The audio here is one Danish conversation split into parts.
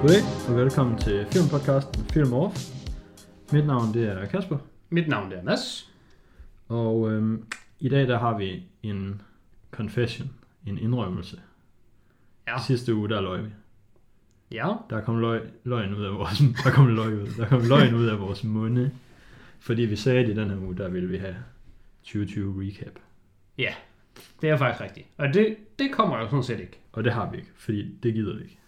Goddag og velkommen til filmpodcasten Film Off. Mit navn det er Kasper, Mit navn det er Mads. og øhm, i dag der har vi en confession, en indrømmelse. Ja. Sidste uge der løg vi. Ja. Der kom løg, løgn ud af vores, der kom løg ud, der kom løgn ud af vores munde, fordi vi sagde, at i den her uge, der ville vi have 2020 recap. Ja. Det er faktisk rigtigt. Og det, det kommer jo sådan set ikke. Og det har vi ikke, fordi det gider vi ikke.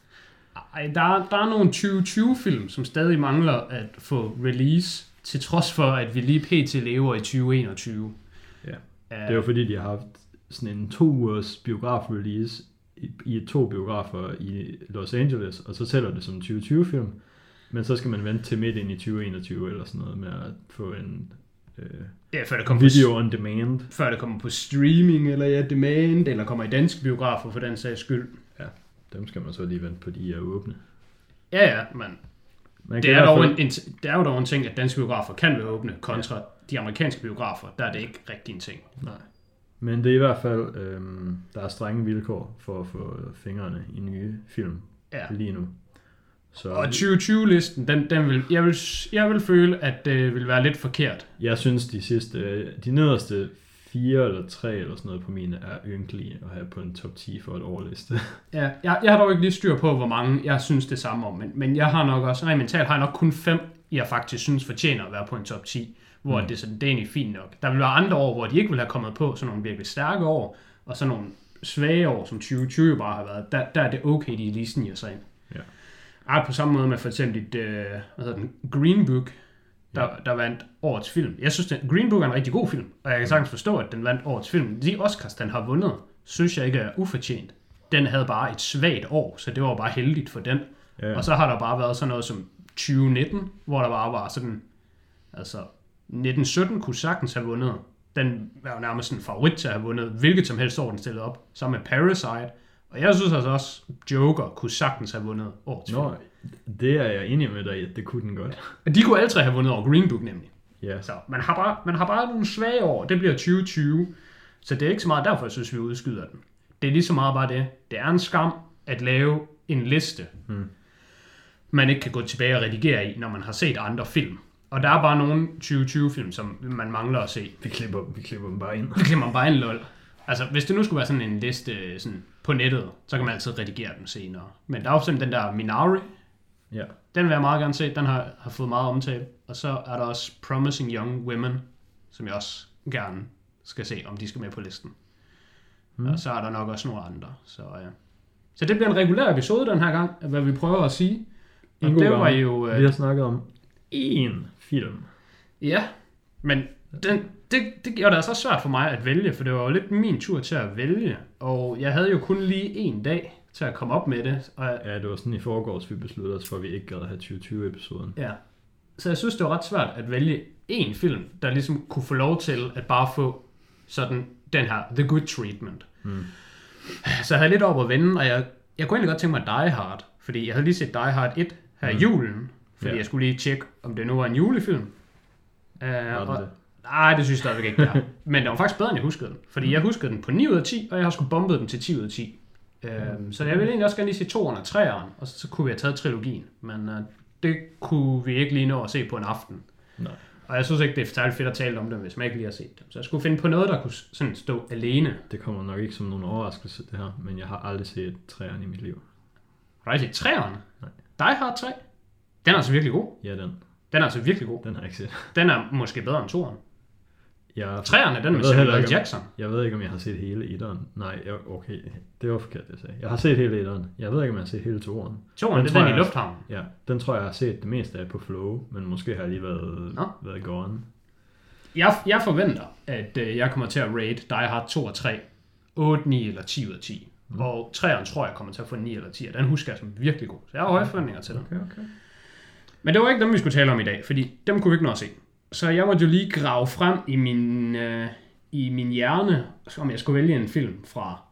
Ej, der, er- der er nogle 2020-film, som stadig mangler at få release, til trods for, at vi lige pt. lever i 2021. Ja. Det er jo fordi, de har haft sådan en to ugers biograf-release i, i to biografer i Los Angeles, og så tæller det som en 2020-film. Men så skal man vente til midt ind i 2021 eller sådan noget med at få en øh, ja, før det kommer video På, on demand. før det kommer på streaming, eller ja, demand, eller kommer i danske biografer for den sags skyld. Dem skal man så lige vente på, de er åbne. Ja, ja, men Man det er, dog en, en, det er jo dog en ting, at danske biografer kan være åbne, kontra ja. de amerikanske biografer. Der er det ikke rigtig en ting. Nej. Men det er i hvert fald, øhm, der er strenge vilkår for at få fingrene i nye film Ja. lige nu. Så Og 2020-listen, den, den vil, jeg, vil, jeg vil føle, at det vil være lidt forkert. jeg synes, de sidste, de nederste fire eller tre eller sådan noget på mine er ynkelige at have på en top 10 for et årliste. Ja, jeg, jeg har dog ikke lige styr på, hvor mange jeg synes det samme om, men, men jeg har nok også, rent mentalt har jeg nok kun fem, jeg faktisk synes fortjener at være på en top 10, hvor Mm. det, er sådan, det er egentlig fint nok. Der vil være andre år, hvor de ikke vil have kommet på, sådan nogle virkelig stærke år, og så nogle svage år, som 2020 jo bare har været, der, der er det okay, de lige sniger sig ind. Ja. Ej, på samme måde med for eksempel et, øh, hvad hedder den, Green Book, der, der vandt årets film. Jeg synes, den, Green Book er en rigtig god film, og jeg kan sagtens forstå, at den vandt årets film. De Oscars, den har vundet, synes jeg ikke er ufortjent. Den havde bare et svagt år, så det var bare heldigt for den. Ja, Ja. Og så har der bare været sådan noget som 2019, hvor der bare var sådan, altså 1917 kunne sagtens have vundet. Den var jo nærmest en favorit til at have vundet, hvilket som helst år den stillede op, sammen med Parasite. Og jeg synes altså også, Joker kunne sagtens have vundet årets Nå, film. Det er jeg enig med dig i, at det kunne den godt. De kunne alle tre have vundet over Green Book nemlig. Ja, Så man har, bare, man har bare nogle svage år. Det bliver 2020. Så det er ikke så meget derfor, jeg synes, vi udskyder den. Det er lige så meget bare det. Det er en skam at lave en liste, Hmm. man ikke kan gå tilbage og redigere i, når man har set andre film. Og der er bare nogle 2020-film, som man mangler at se. vi klipper, vi klipper dem bare ind. Det kan man bare en lol. Altså, hvis det nu skulle være sådan en liste sådan på nettet, så kan man altid redigere den senere. Men der er jo den der Minari, Ja, den vil jeg meget gerne se. Den har, har fået meget omtale. Og så er der også Promising Young Women, som jeg også gerne skal se, om de skal med på listen. Mm. Og så er der nok også nogle andre. Så, ja. så det bliver en regulær episode den her gang, hvad vi prøver at sige. Og En god det var gang. jo... vi Øh, har snakket om én film. ja, men den, det, det gjorde det altså svært for mig at vælge, for det var jo lidt min tur til at vælge. Og jeg havde jo kun lige en dag til at komme op med det. Og Ja, det var sådan i forgårs, vi besluttede os for, at vi ikke gad at have 2020-episoden. Ja. Så jeg synes, det var ret svært at vælge én film, der ligesom kunne få lov til at bare få sådan den her The Good Treatment. Mm. Så jeg havde lidt op at vende, og jeg, jeg kunne egentlig godt tænke mig Die Hard, fordi jeg havde lige set Die Hard 1 her i Mm. julen, fordi Ja. jeg skulle lige tjekke, om det nu var en julefilm. Uh, Var og, det nej, det synes jeg stadigvæk ikke, det er. Men det var faktisk bedre, end jeg huskede den. Fordi jeg huskede den på 9 ud af 10, og jeg har sgu bombet den til 10 ud af 10. Øhm, så jeg ville egentlig også gerne lige se 2'eren og 3'eren, og så, så kunne vi have taget trilogien. Men øh, det kunne vi ikke lige nå at se på en aften. Nej. Og jeg synes ikke, det er særlig fedt at tale om dem, hvis man ikke lige har set dem. Så jeg skulle finde på noget, der kunne sådan stå alene. Det kommer nok ikke som nogen overraskelse, det her, men jeg har aldrig set træerne i mit liv. Har du ikke set 3'eren? Nej. Die Hard 3? Den er altså virkelig god. Ja, den. Den er altså virkelig god. Den har jeg ikke set. Den er måske bedre end 2'eren. Jeg, 3'eren er den med Samuel heller ikke, Jackson. jeg ved ikke, om jeg har set hele etteren. Nej, jeg, okay. Det var forkert, det jeg sagde. Jeg har set hele etteren. Jeg ved ikke, om jeg har set hele toeren. 2'eren, Den det er den jeg i lufthavnen. Ja, den tror jeg, jeg har set det meste af på Flow, men måske har jeg lige været, Nå. været gone. Jeg, jeg forventer, at øh, jeg kommer til at rate Die Hard 2 og 3 8, 9 eller 10 ud af 10. Mm. Og 3'eren tror jeg kommer til at få 9 eller 10, og den husker jeg som virkelig god. Så jeg har høje forventninger til den. Okay, okay. Men det var ikke dem, vi skulle tale om i dag, fordi dem kunne vi ikke nå at se. Så jeg måtte jo lige grave frem i min, øh, i min hjerne, om jeg skulle vælge en film fra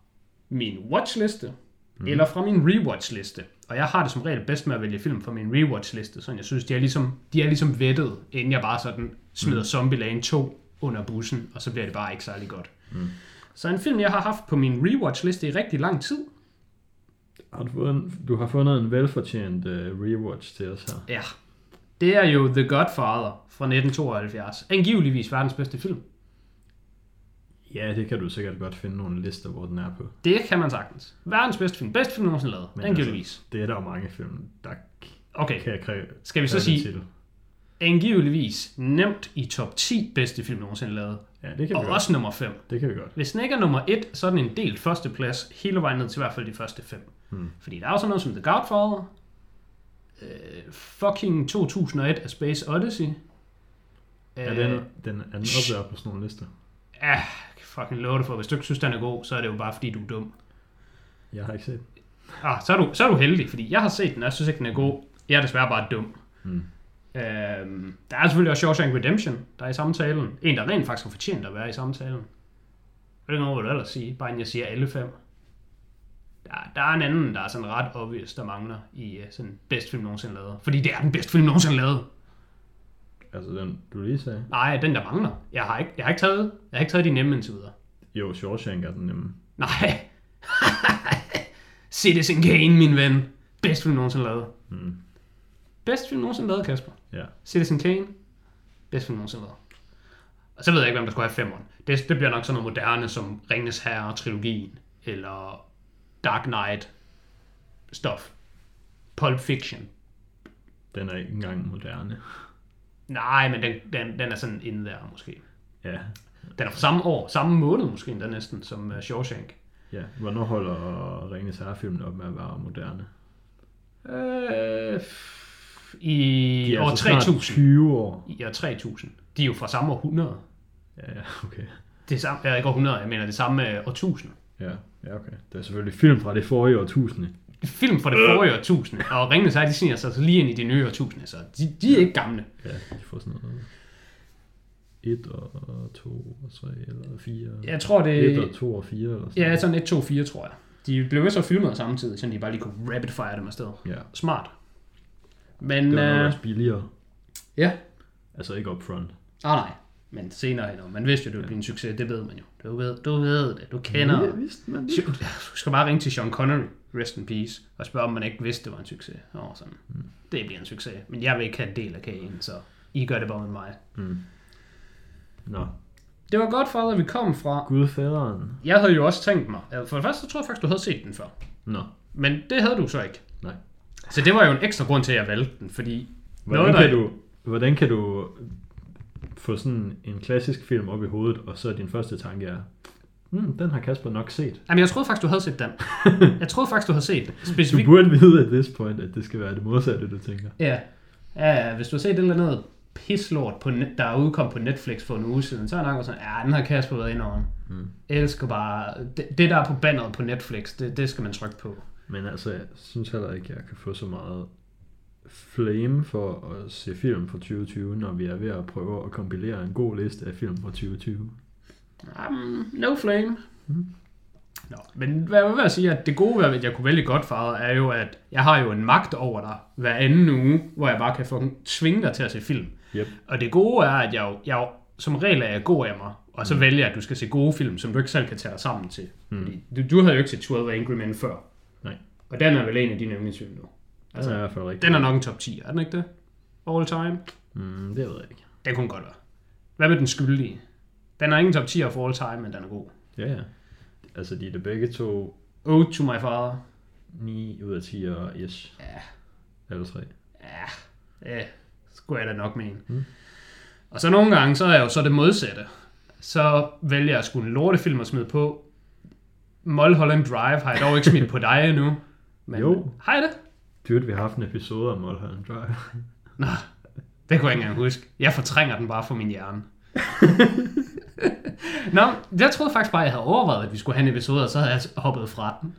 min watchliste, mm. eller fra min rewatchliste. Og jeg har det som regel bedst med at vælge film fra min rewatchliste, så jeg synes, de er ligesom, de er ligesom vettet, inden jeg bare sådan smider mm. Zombieland 2 under bussen, og så bliver det bare ikke særlig godt. Mm. Så en film, jeg har haft på min rewatchliste i rigtig lang tid, Har du, en, du har fundet en velfortjent uh, rewatch til os her. Ja. Det er jo The Godfather fra 1972. Angiveligvis verdens bedste film. Ja, det kan du sikkert godt finde nogle lister, hvor den er på. Det kan man sagtens. Verdens bedste film. Bedste film nogensinde lavet. Men Angiveligvis. Altså, det er der jo mange film, der Okay, kan kræve. skal vi så sige, til. angiveligvis nemt i top 10 bedste film nogensinde lavet. Ja, det kan Og vi godt. også nummer 5. Det kan vi godt. Hvis den ikke er nummer 1, så er den en delt førsteplads hele vejen ned til i hvert fald de første 5. Hmm. Fordi der er jo sådan noget som The Godfather, øh, fucking 2001 A Space Odyssey. Ja, Øh, den, den er den oppe der på sådan nogle lister. Ja, fucking love det for. Hvis du ikke synes, den er god, så er det jo bare fordi, du er dum. Jeg har ikke set. Ah, så, er du, så er du heldig, fordi jeg har set den, og jeg synes ikke, den er god. Jeg er desværre bare dum. Hmm. Øhm, der er selvfølgelig også Shawshank Redemption, der er i samtalen. En, der rent faktisk har fortjent at være i samtalen. Jeg ved ikke noget, hvad du ellers sige, bare inden jeg siger alle fem. Der, der er en anden, der er sådan ret obvious, der mangler i uh, sådan bedst film nogensinde lavet. Fordi det er den bedste film nogensinde lavet. Altså den, du lige sagde. Nej, den der mangler. Jeg har ikke, jeg har ikke, taget, jeg har ikke taget de nemme indtil videre. Jo, Shawshank er den nemme. Nej. Citizen Kane, min ven. Bedst film nogensinde lavet. Hmm. Bedst film nogensinde lavet, Kasper. Ja. Citizen Kane. Bedst film nogensinde lavet. Og så ved jeg ikke, hvem der skulle have femmeren. Det, det bliver nok sådan noget moderne, som Ringnes Herre-trilogien, eller Dark Knight stof. Pulp Fiction. Den er ikke engang moderne. Nej, men den, den, den er sådan inde der måske. Ja. Den er fra samme år, samme måned måske endda næsten, som uh, Shawshank. Ja. Hvornår holder Ringens Herre-filmen op med at være moderne? Øh, I år altså snart 3000. 20 år. I år 3000. De er jo fra samme århundrede. Ja, okay. Det er samme, jeg ikke århundrede, jeg mener det samme øh, årtusind. Ja, ja, okay. Det er selvfølgelig film fra det forrige årtusinde. Film fra det forrige årtusinde, og Ringende Sejr, de sniger sig så lige ind i de nye årtusinde, så de, de er ikke gamle. Ja, de får sådan noget. 1 og 2 og 3 eller 4. Jeg tror, det 1 og 2 og 4 eller sådan Ja, sådan 1, 2, 4, tror jeg. De blev vist så filmet samtidig, så de bare lige kunne rapid fire dem afsted. Ja, Smart. Men, det var øh, billigere. ja. Altså ikke upfront. Ah, nej. Men senere hen, man vidste jo, det ville blive en succes, det ved man jo. Du ved, du ved det, du kender. Ja, vidste man det. Du skal bare ringe til Sean Connery, rest in peace, og spørge, om man ikke vidste, det var en succes. Og sådan. Mm. Det bliver en succes, men jeg vil ikke have en del af kagen, så I gør det bare med mig. Mm. Nå, Det var godt for, at vi kom fra. Gudfaderen. Jeg havde jo også tænkt mig, for det første så tror jeg faktisk, du havde set den før. Nå, Men det havde du så ikke. nej. Så det var jo en ekstra grund til, at jeg valgte den, fordi... Hvordan Noget, der- kan, du, hvordan kan du få sådan en klassisk film op i hovedet, og så din første tanke er, hmm, den har Kasper nok set. Jamen, jeg troede faktisk, du havde set den. Jeg troede faktisk, du havde set den. Du Specifikt. burde vide at this point, at det skal være det modsatte, du tænker. Ja. ja, hvis du har set et eller andet pislort, på net, der er udkommet på Netflix for en uge siden, så er jeg nok sådan, ja, den har Kasper været inde over. Mm. Elsker bare, det, det der er på banneret på Netflix, det, det skal man trykke på. Men altså, jeg synes heller ikke, jeg kan få så meget flame for at se film fra 2020, når vi er ved at prøve at kompilere en god liste af film fra 2020. Um, no flame. Mm. Nå, men hvad jeg vil jeg sige, at det gode ved, at jeg kunne vælge Godfather, er jo, at jeg har jo en magt over dig hver anden uge, hvor jeg bare kan få tvinge dig til at se film. Yep. Og det gode er, at jeg, jo, jeg jo, som regel er jeg god af mig, og så mm. vælger jeg, at du skal se gode film, som du ikke selv kan tage dig sammen til. Mm. Fordi du, du havde jo ikke set 12 Angry Men før. Nej. Og den er vel en af dine yndlingsfilm nu. Altså, den er i hvert fald rigtig Den er nok en top 10, er den ikke det? All time? Mm, det ved jeg ikke. Det kunne godt være. Hvad med den skyldige? Den er ingen top 10 for all time, men den er god. Ja, ja. Altså, de er det begge to Ode to my father. 9 ud af 10 og yes. Ja. Eller 3. Ja, det skulle jeg da nok mene. Mm. Og så nogle gange, så er jeg jo så det modsatte. Så vælger jeg sgu en lortefilm at smide på. Mulholland Drive har jeg dog ikke smidt på dig endnu. Men, Jo. Har jeg det? Dude, vi har haft en episode om Mulholland Drive. Nå, det kunne jeg ikke engang huske. Jeg fortrænger den bare fra min hjerne. Nå, jeg troede faktisk bare, jeg havde overvejet, at vi skulle have en episode, og så havde jeg hoppet fra den.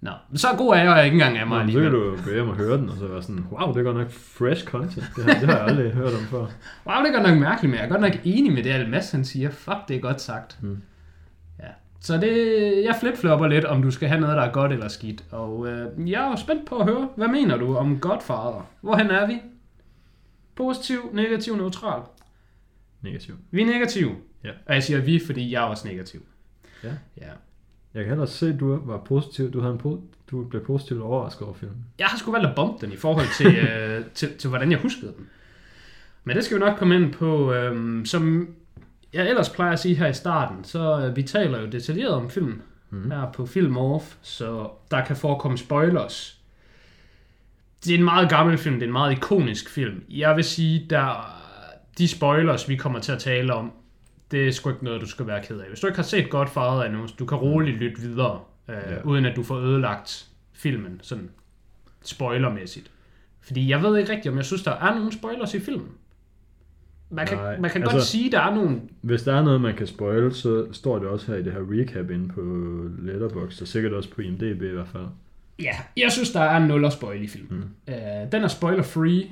Nå, så god er jeg ikke engang af mig Nå, men så kan alligevel. du gå hjem og høre den, og så være sådan, wow, det er godt nok fresh content. Det har, det har jeg aldrig hørt om før. Wow, det er godt nok mærkeligt, men jeg er godt nok enig med det, at Mads han siger. Fuck, det er godt sagt. Mm. Så det, jeg flipflopper lidt, om du skal have noget, der er godt eller skidt. Og øh, jeg er jo spændt på at høre, hvad mener du om Godfather? Hvorhen er vi? Positiv, negativ, neutral. Negativ. Vi er negativ. Ja. Og jeg siger vi, fordi jeg er også negativ. Ja. ja. Jeg kan ellers se, at du var positiv. Du, havde en po- du blev positivt overrasket over filmen. Jeg har sgu valgt at bombe den i forhold til, øh, til, til, hvordan jeg huskede den. Men det skal vi nok komme ind på. Øh, som jeg ellers plejer at sige her i starten, så øh, vi taler jo detaljeret om filmen mm. her på Film Off, så der kan forekomme spoilers. Det er en meget gammel film, det er en meget ikonisk film. Jeg vil sige, der de spoilers, vi kommer til at tale om, det er sgu ikke noget, du skal være ked af. Hvis du ikke har set Godfather endnu, du kan roligt lytte videre, øh, Ja. uden at du får ødelagt filmen, sådan spoilermæssigt. Fordi jeg ved ikke rigtigt, om jeg synes, der er nogen spoilers i filmen. Man kan, Nej, man kan altså- godt sige, der er nogen... Hvis der er noget, man kan spoil, så står det også her i det her recap inde på Letterboxd, og sikkert også på IMDb i hvert fald. Ja, jeg synes, der er nul at spoil i filmen. Mm. Øh, den er spoiler-free,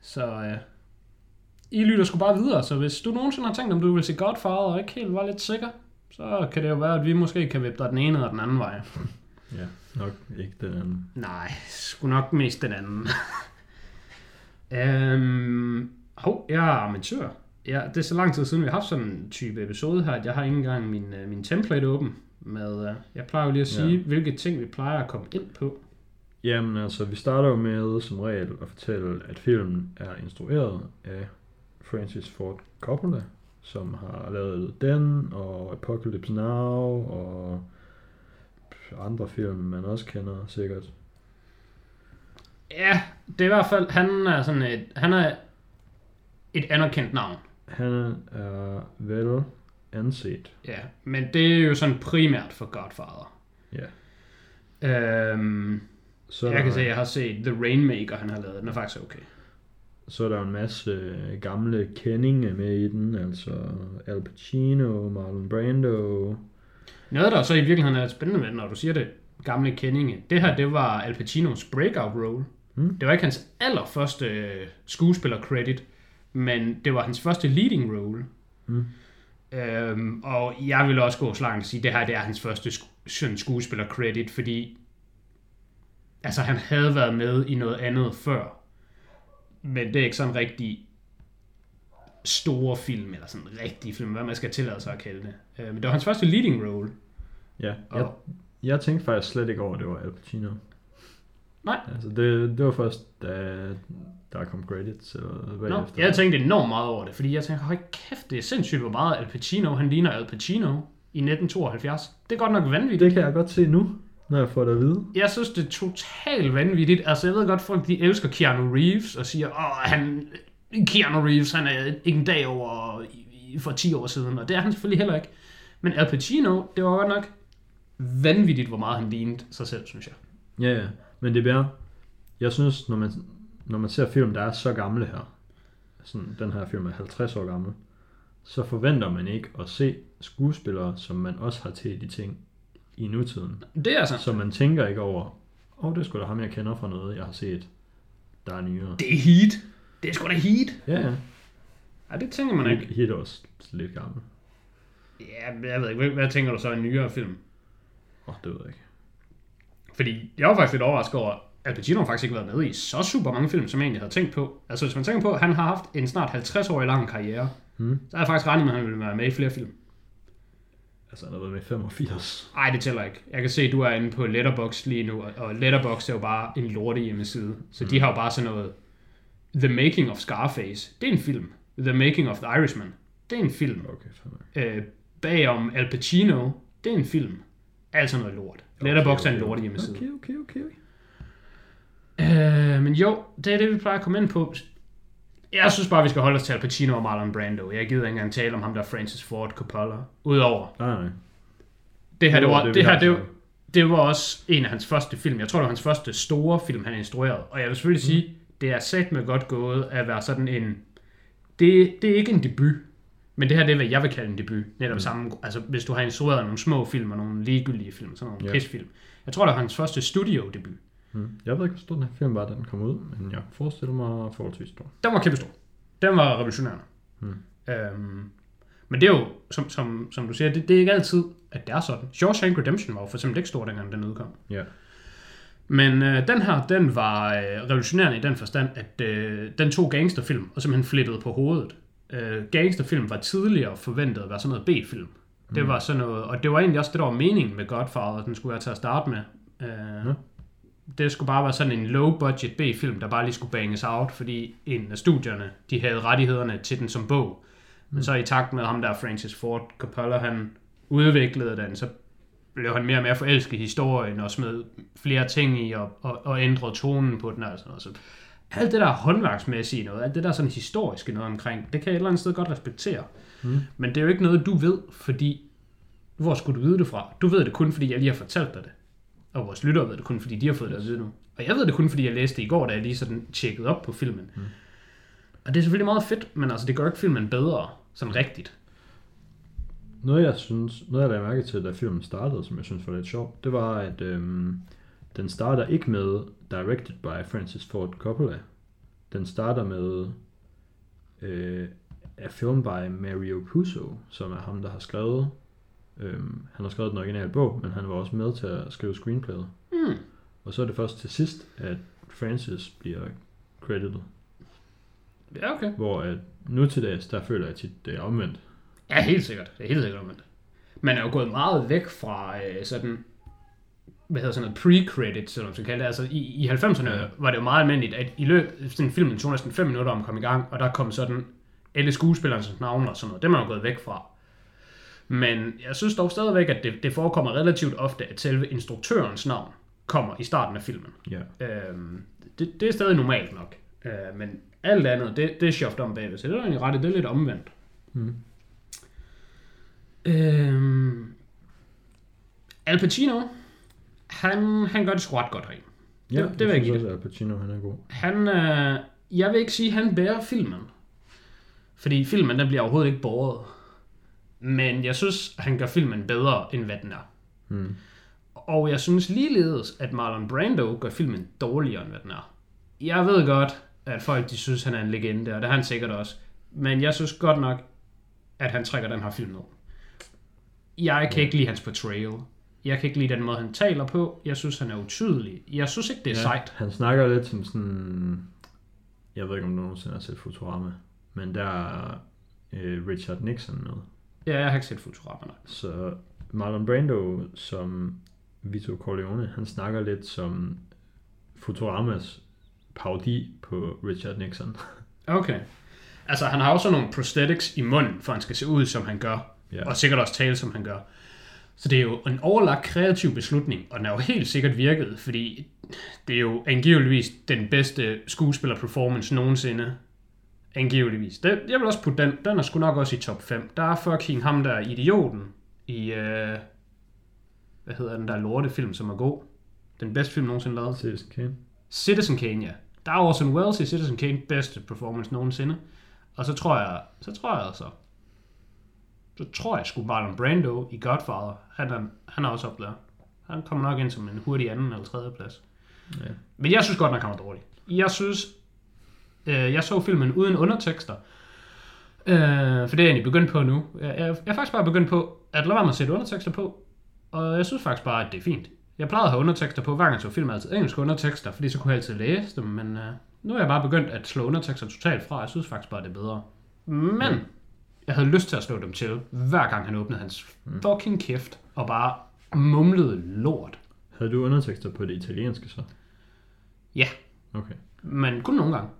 så øh, I lytter sgu bare videre. Så hvis du nogensinde har tænkt, om du vil se Godfather og ikke helt var lidt sikker, så kan det jo være, at vi måske kan vippe dig den ene eller den anden vej. Ja, nok ikke den anden. Nej, sgu nok mest den anden. øhm, hov, jeg er amatør. Ja, det er så lang tid siden, vi har haft sådan en type episode her, at jeg har ikke engang min, øh, min template åben. Med, øh, jeg plejer jo lige at sige, Ja. hvilke ting vi plejer at komme ind på. Jamen altså, vi starter jo med som regel at fortælle, at filmen er instrueret af Francis Ford Coppola, som har lavet den, og Apocalypse Now, og andre film, man også kender sikkert. Ja, det er i hvert fald, han er sådan et, han er et anerkendt navn. Han er vel anset. Ja, men det er jo sådan primært for Godfather. Ja. Øhm, Så, jeg kan se, at jeg har set The Rainmaker, han har lavet. Den er faktisk okay. så er der en masse gamle kendinge med i den, altså Al Pacino, Marlon Brando. Noget, der så i virkeligheden er spændende ved, når du siger det, gamle kendinge. Det her, det var Al Pacinos breakout role. Mm. Det var ikke hans allerførste øh, skuespiller credit, men det var hans første leading role. Mm. Øhm, og jeg vil også gå så langt og sige, at det her det er hans første sku- sådan skuespiller credit, fordi altså, han havde været med i noget andet før. Men det er ikke sådan en rigtig store film, eller sådan en rigtig film, hvad man skal tillade sig at kalde det. Øh, men det var hans første leading role. Ja, jeg, Og, jeg tænkte faktisk slet ikke over, at det var Al Pacino. Nej. Altså, det, det var først, da der kom credits, eller Nå, bagefter. jeg tænkte enormt meget over det, fordi jeg tænkte, hold kæft, det er sindssygt, hvor meget Al Pacino, han ligner Al Pacino i 1972. Det er godt nok vanvittigt. Det kan jeg godt se nu, når jeg får det at vide. Jeg synes, det er totalt vanvittigt. Altså, jeg ved godt, folk de elsker Keanu Reeves og siger, åh, han, Keanu Reeves, han er ikke en dag over for 10 år siden, og det er han selvfølgelig heller ikke. Men Al Pacino, det var godt nok vanvittigt, hvor meget han lignede sig selv, synes jeg. Ja, ja. Men det er bare, jeg synes, når man, når man ser film, der er så gamle her, sådan, den her film er 50 år gammel, så forventer man ikke at se skuespillere, som man også har til de ting i nutiden. Det er altså, Så man tænker ikke over, åh, oh, det er sgu da ham, jeg kender fra noget, jeg har set, der er nyere. det er heat. Det er sgu da heat. Ja, ja. Ja, det tænker man ikke. Hit er også lidt gammel. Ja, jeg ved ikke, hvad, hvad tænker du så i en nyere film? Åh, oh, det ved jeg ikke. Fordi jeg var faktisk lidt overrasket over, at Al Pacino har faktisk ikke været med i så super mange film, som jeg egentlig havde tænkt på. Altså hvis man tænker på, at han har haft en snart 50-årig lang karriere, Hmm. så har jeg faktisk regnet med, at han ville være med i flere film. Altså, han har været med i 85. Nej, det tæller ikke. Jeg kan se, at du er inde på Letterboxd lige nu, og Letterboxd er jo bare en lorte hjemmeside. Så de har jo bare sådan noget... The Making of Scarface, det er en film. The Making of the Irishman, det er en film. Okay. Øh, bagom Al Pacino, det er en film. Altså noget lort. Letterboxd er en lorte hjemmeside. Okay, okay, okay. okay. Øh, men jo, det er det, vi plejer at komme ind på. Jeg synes bare, vi skal holde os til Al Pacino og Marlon Brando. Jeg gider ikke engang tale om ham, der er Francis Ford Coppola. Udover, Nej, nej. det her, det, var, vi det, her det, snakket. det var også en af hans første film. Jeg tror, det var hans første store film, han instruerede. Og jeg vil selvfølgelig mm. sige, det er sat med godt gået at være sådan en... Det, det er ikke en debut, men det her det er, hvad jeg vil kalde en debut. Netop mm. samme, altså hvis du har instrueret nogle små film og nogle ligegyldige film, sådan nogle yeah. pisfilm. Jeg tror, det var hans første studio-debut. Hmm. Jeg ved ikke, hvor stor den her film var, da den kom ud, men jeg forestiller mig forholdsvis stor. Den var kæmpe stor. Den var revolutionerende. Hmm. Øhm, men det er jo, som, som, som du siger, det, det er ikke altid, at det er sådan. Shawshank Redemption var jo for eksempel ikke stor, dengang den udkom. Ja. Men øh, den her, den var øh, revolutionerende i den forstand, at øh, den tog gangsterfilm og simpelthen flippede på hovedet. Øh, gangsterfilm var tidligere forventet at være sådan noget B-film. Det Mm. var sådan noget, og det var egentlig også det, der var meningen med Godfather, den skulle jeg til at starte med. Uh, Nå. Det skulle bare være sådan en low-budget B-film, der bare lige skulle banges out, fordi en af studierne, de havde rettighederne til den som bog. Men så i takt med ham der, Francis Ford Coppola, han udviklede den, så blev han mere og mere forelsket i historien, og smed flere ting i, og, og, og ændrede tonen på den, og sådan noget. Så alt det der håndværksmæssige noget, alt det der sådan historiske noget omkring, det kan jeg et eller andet sted godt respektere. Mm. Men det er jo ikke noget, du ved, fordi... Hvor skulle du vide det fra? Du ved det kun, fordi jeg lige har fortalt dig det. Og vores lyttere ved det kun, fordi de har fået det at vide nu. Og jeg ved det kun, fordi jeg læste det i går, da jeg lige sådan tjekkede op på filmen. Mm. Og det er selvfølgelig meget fedt, men altså, det gør ikke filmen bedre, sådan rigtigt. Noget jeg synes, noget jeg lagde mærke til, da filmen startede, som jeg synes var lidt sjovt, det var, at øhm, den starter ikke med Directed by Francis Ford Coppola. Den starter med øh, A Film by Mario Puzo, som er ham, der har skrevet, øhm, han har skrevet den originale bog, men han var også med til at skrive screenplayet. Mm. Og så er det først til sidst, at Francis bliver credited, Ja, okay. hvor at nu til dags, der føler jeg tit, det er omvendt. Ja, helt sikkert. Det er helt sikkert omvendt. Man er jo gået meget væk fra øh, sådan, hvad hedder sådan noget, pre-credit, som man skal kalde det. Altså i, i 90'erne Ja. var det jo meget almindeligt, at i løbet sådan en film tog næsten 5 minutter om at komme i gang, og der kom sådan alle skuespillernes navne og sådan noget. Det er man jo gået væk fra. Men jeg synes dog stadigvæk, at det, det forekommer relativt ofte, at selve instruktørens navn kommer i starten af filmen. Ja. Øhm, det, det er stadig normalt nok. Øh, men alt andet, det, det er shoved om bagved. Så det er egentlig ret, det er lidt omvendt. Mm. Øhm, Al Pacino, han, han gør det sgu ret godt herinde. Ja, Det- det vil jeg give også, at Al Pacino han er god. Han, øh, jeg vil ikke sige, at han bærer filmen. Fordi filmen, den bliver overhovedet ikke båret. Men jeg synes, han gør filmen bedre, end hvad den er. Mm. Og jeg synes ligeledes, at Marlon Brando gør filmen dårligere, end hvad den er. Jeg ved godt, at folk de synes, han er en legende, og det har han sikkert også. Men jeg synes godt nok, at han trækker den her film ned. Jeg kan ikke lide hans portrayal. Jeg kan ikke lide den måde, han taler på. Jeg synes, han er utydelig. Jeg synes ikke, det er ja. sejt. Han snakker lidt som sådan... Jeg ved ikke, om du nogensinde har set Futurama. Men der er øh, Richard Nixon med. Ja, jeg har ikke set Futurama. nej. Så Marlon Brando som Vito Corleone, han snakker lidt som Futuramas parodi på Richard Nixon. Okay. Altså, han har også nogle prosthetics i munden, for han skal se ud, som han gør. Ja. Og sikkert også tale, som han gør. Så det er jo en overlagt kreativ beslutning, og den er jo helt sikkert virket, fordi det er jo angiveligvis den bedste skuespiller-performance nogensinde. Angiveligvis. Det, jeg vil også putte den, den er sgu nok også i top 5. Der er fucking ham der idioten i, øh, hvad hedder den der lortefilm, som er god. Den bedste film nogensinde lavet. Citizen Kane. Citizen Kane, ja. Der er Orson Welles i Citizen Kane bedste performance nogensinde. Og så tror jeg, så tror jeg altså, så tror jeg sgu Marlon Brando i Godfather, han er, han er også op der. Han kommer nok ind som en hurtig anden eller tredje plads. Ja. Men jeg synes godt nok, han var dårlig. Jeg synes, øh, jeg så filmen uden undertekster. Øh, for det er jeg egentlig begyndt på nu. Jeg, jeg, jeg er faktisk bare begyndt på, at lade være med at sætte undertekster på. Og jeg synes faktisk bare, at det er fint. Jeg plejede at have undertekster på, hver gang jeg så film, altid engelske undertekster, fordi så kunne jeg altid læse dem, men øh, nu er jeg bare begyndt at slå undertekster totalt fra. Jeg synes faktisk bare, det er bedre. Men jeg havde lyst til at slå dem til, hver gang han åbnede hans fucking kæft, og bare mumlede lort. Havde du undertekster på det italienske så? Ja, Okay. men kun nogle gange.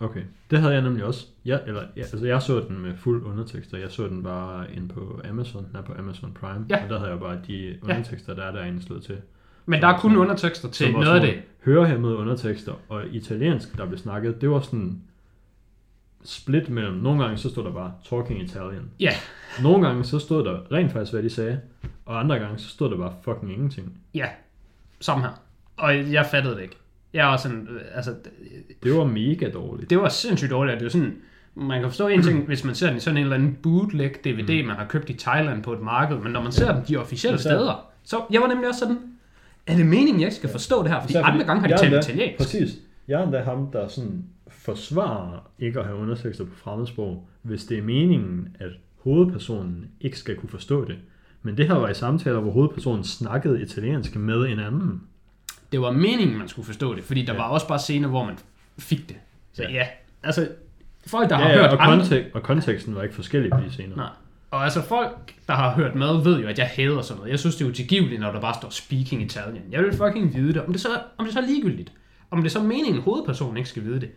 Okay. Det havde jeg nemlig også. Jeg, eller, ja, altså jeg så den med fuld undertekster. Jeg så den bare ind på Amazon, der på Amazon Prime. Ja. Og der havde jeg bare de undertekster, der er derinde slået til. Men der er kun undertekster til noget af det. Hørehæmmede undertekster, og italiensk, der blev snakket, det var sådan split mellem, nogle gange så stod der bare talking Italian. Ja, Nogle gange så stod der rent faktisk, hvad de sagde, og andre gange så stod der bare fucking ingenting. ja. Samme her. Og jeg fattede det ikke. Jeg var sådan, øh, altså, det- Det var mega dårligt. det var sindssygt dårligt. at Det var sådan, man kan forstå en ting, hvis man ser den i sådan en eller anden bootleg DVD, man har købt i Thailand på et marked, men når man ser den de officielle steder, så jeg var nemlig også sådan, er det meningen, jeg skal forstå det her? Fordi andre gange har de talt italiensk. Præcis. Jeg er endda ham, der sådan forsvarer ikke at have undertekster på fremmedsprog, hvis det er meningen, at hovedpersonen ikke skal kunne forstå det. Men det her var i samtaler, hvor hovedpersonen snakkede italiensk med en anden. Det var meningen, man skulle forstå det, fordi der Ja. var også bare scener, hvor man fik det. Så Ja. ja, altså, folk der har Ja, ja, hørt og, andre... kontek- og konteksten var ikke forskellig på de scener. Nej. Og altså folk, der har hørt med, ved jo, at jeg hader sådan noget. Jeg synes, det er utilgiveligt, når der bare står speaking Italian. Jeg vil fucking vide det. Om det så, om det så er ligegyldigt. Om det så er meningen, hovedpersonen ikke skal vide det.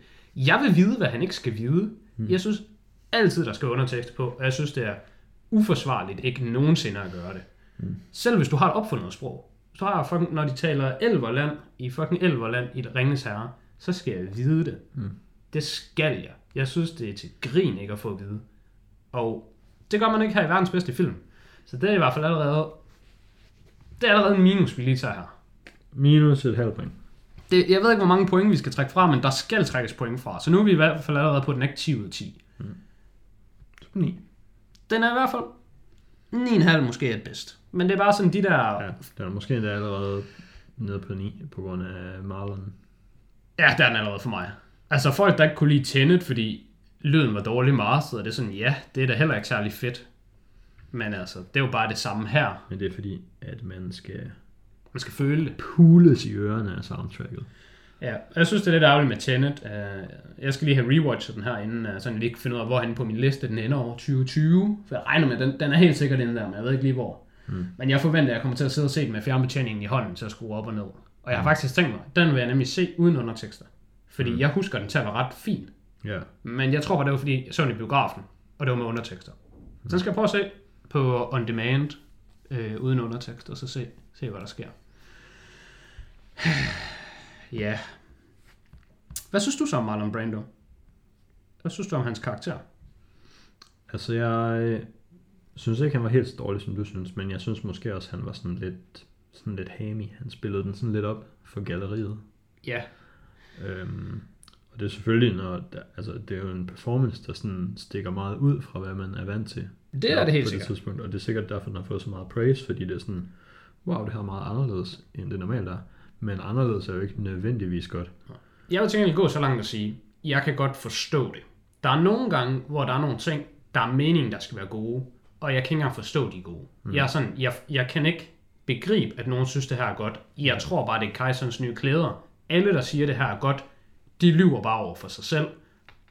Jeg vil vide, hvad han ikke skal vide. Jeg synes altid, der skal undertekst på. Og jeg synes, det er uforsvarligt ikke nogensinde at gøre det. Selv hvis du har et opfundet sprog. Så har jeg fucking, når de taler elverland i fucking elverland i et Ringens Herre, så skal jeg vide det. Mm. Det skal jeg. Jeg synes, det er til grin ikke at få at vide. Og det gør man ikke her i verdens bedste film. Så det er i hvert fald allerede... Det er allerede en minus, vi lige tager her. Minus et halvt point. Det, jeg ved ikke, hvor mange point vi skal trække fra, men der skal trækkes point fra. Så nu er vi i hvert fald allerede på den aktive 10. Så på 9. Den er i hvert fald 9,5 måske er bedst. Men det er bare sådan de der... Ja, den er måske endda allerede nede på 9 på grund af Marlon. Ja, der er den allerede for mig. Altså folk, der ikke kunne lide Tenet, fordi lyden var dårlig mastered, og det er sådan, ja, det er da heller ikke særlig fedt. Men altså, det er jo bare det samme her. Men det er fordi, at man skal Man skal føle det. pules i ørerne af soundtracket. Ja, jeg synes, det er lidt ærgerligt med Tenet. Uh, jeg skal lige have rewatchet den her, inden uh, sådan jeg lige kan finde ud af, hvor han på min liste den ender over 2020. For jeg regner med, den, den er helt sikkert inde der, men jeg ved ikke lige hvor. Mm. Men jeg forventer, at jeg kommer til at sidde og se den med fjernbetjeningen i hånden til at skrue op og ned. Og jeg har faktisk tænkt mig, den vil jeg nemlig se uden undertekster. Fordi mm. jeg husker den til at være ret fin. Ja. Men jeg tror bare, det var fordi, jeg så den i biografen, og det var med undertekster. Så skal jeg prøve at se på On Demand, øh, uden undertekster, og så se, se, hvad der sker. ja. Hvad synes du så om Marlon Brando? Hvad synes du om hans karakter? Altså, jeg synes ikke, han var helt så dårlig, som du synes, men jeg synes måske også, han var sådan lidt, sådan lidt hammy. Han spillede den sådan lidt op for galleriet. Ja, Øhm, og det er selvfølgelig, når der, altså, det er jo en performance, der sådan stikker meget ud fra, hvad man er vant til. det er det helt på sikkert. det tidspunkt, og det er sikkert derfor, den har fået så meget praise, fordi det er sådan, wow, det her er meget anderledes, end det normalt er. Men anderledes er jo ikke nødvendigvis godt. Jeg vil gengæld gå så langt at sige, jeg kan godt forstå det. Der er nogle gange, hvor der er nogle ting, der er meningen, der skal være gode, og jeg kan ikke engang forstå, de gode. Mm. Jeg, er sådan, jeg, jeg kan ikke begribe, at nogen synes, det her er godt. Jeg tror bare, det er Kajsons nye klæder. Alle, der siger, det her er godt, de lyver bare over for sig selv,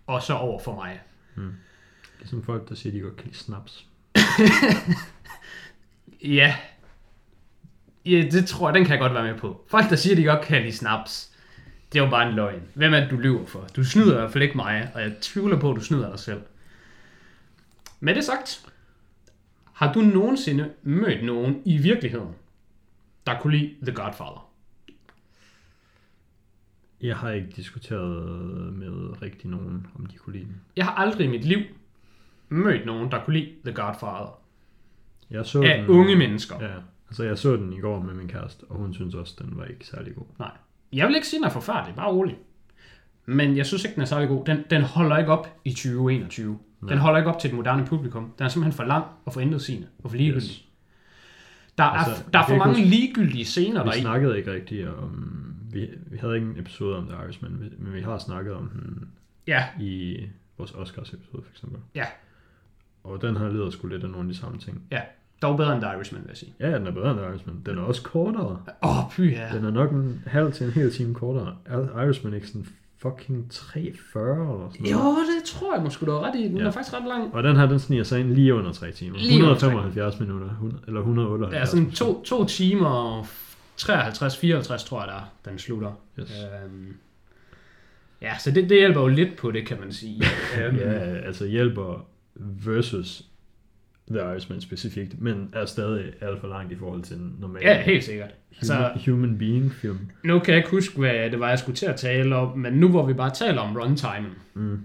og så over for mig. Ligesom folk, der siger, de godt kan lide snaps. Ja. Ja, det tror jeg, den kan jeg godt være med på. Folk, der siger, de godt kan lide snaps, det er jo bare en løgn. Hvem er det, du lyver for? Du snyder i hvert fald ikke mig, og jeg tvivler på, at du snyder dig selv. Med det sagt, har du nogensinde mødt nogen i virkeligheden, der kunne lide The Godfather? Jeg har ikke diskuteret med rigtig nogen, om de kunne lide den. Jeg har aldrig i mit liv mødt nogen, der kunne lide The Godfather. Jeg så Af den, unge mennesker. Ja, altså jeg så den i går med min kæreste, og hun synes også, den var ikke særlig god. Nej. Jeg vil ikke sige, den er forfærdelig, bare rolig. Men jeg synes ikke, den er særlig god. Den, den holder ikke op i 2021. Den holder ikke op til et moderne publikum. Den er simpelthen for lang og for intet sigende og for ligegyldig. Yes. Der, er, Altså, der er for mange huske- ligegyldige scener Vi deri. snakkede ikke rigtig om... Vi, vi havde ikke en episode om The Irishman, men vi har snakket om den Ja, i vores Oscars episode for eksempel. ja, Og den her leder sgu lidt af nogle af de samme ting. ja. Dog bedre end The Irishman, vil jeg sige. Ja, den er bedre end The Irishman. Den er også kortere. Åh, oh, py ja. Den er nok en halv til en hel time kortere. Er Irishman ikke sådan fucking 340 eller sådan Jo, noget? det tror jeg måske, du har ret i. Den Ja. er faktisk ret lang. Og den her, den sniger sig ind lige under 3 timer. Lige under 175 minutter, 100, eller 178. Ja, sådan to, to timer og 53-54, tror jeg, der er, den slutter. Yes. Øhm, ja, så det, det hjælper jo lidt på det, kan man sige. øhm, Ja, altså hjælper versus The Irishman specifikt, men er stadig alt for langt i forhold til en normal ja, helt sikkert. human, Altså, human being film. nu kan jeg ikke huske, hvad det var, jeg skulle til at tale om, men nu hvor vi bare taler om runtime, Mm.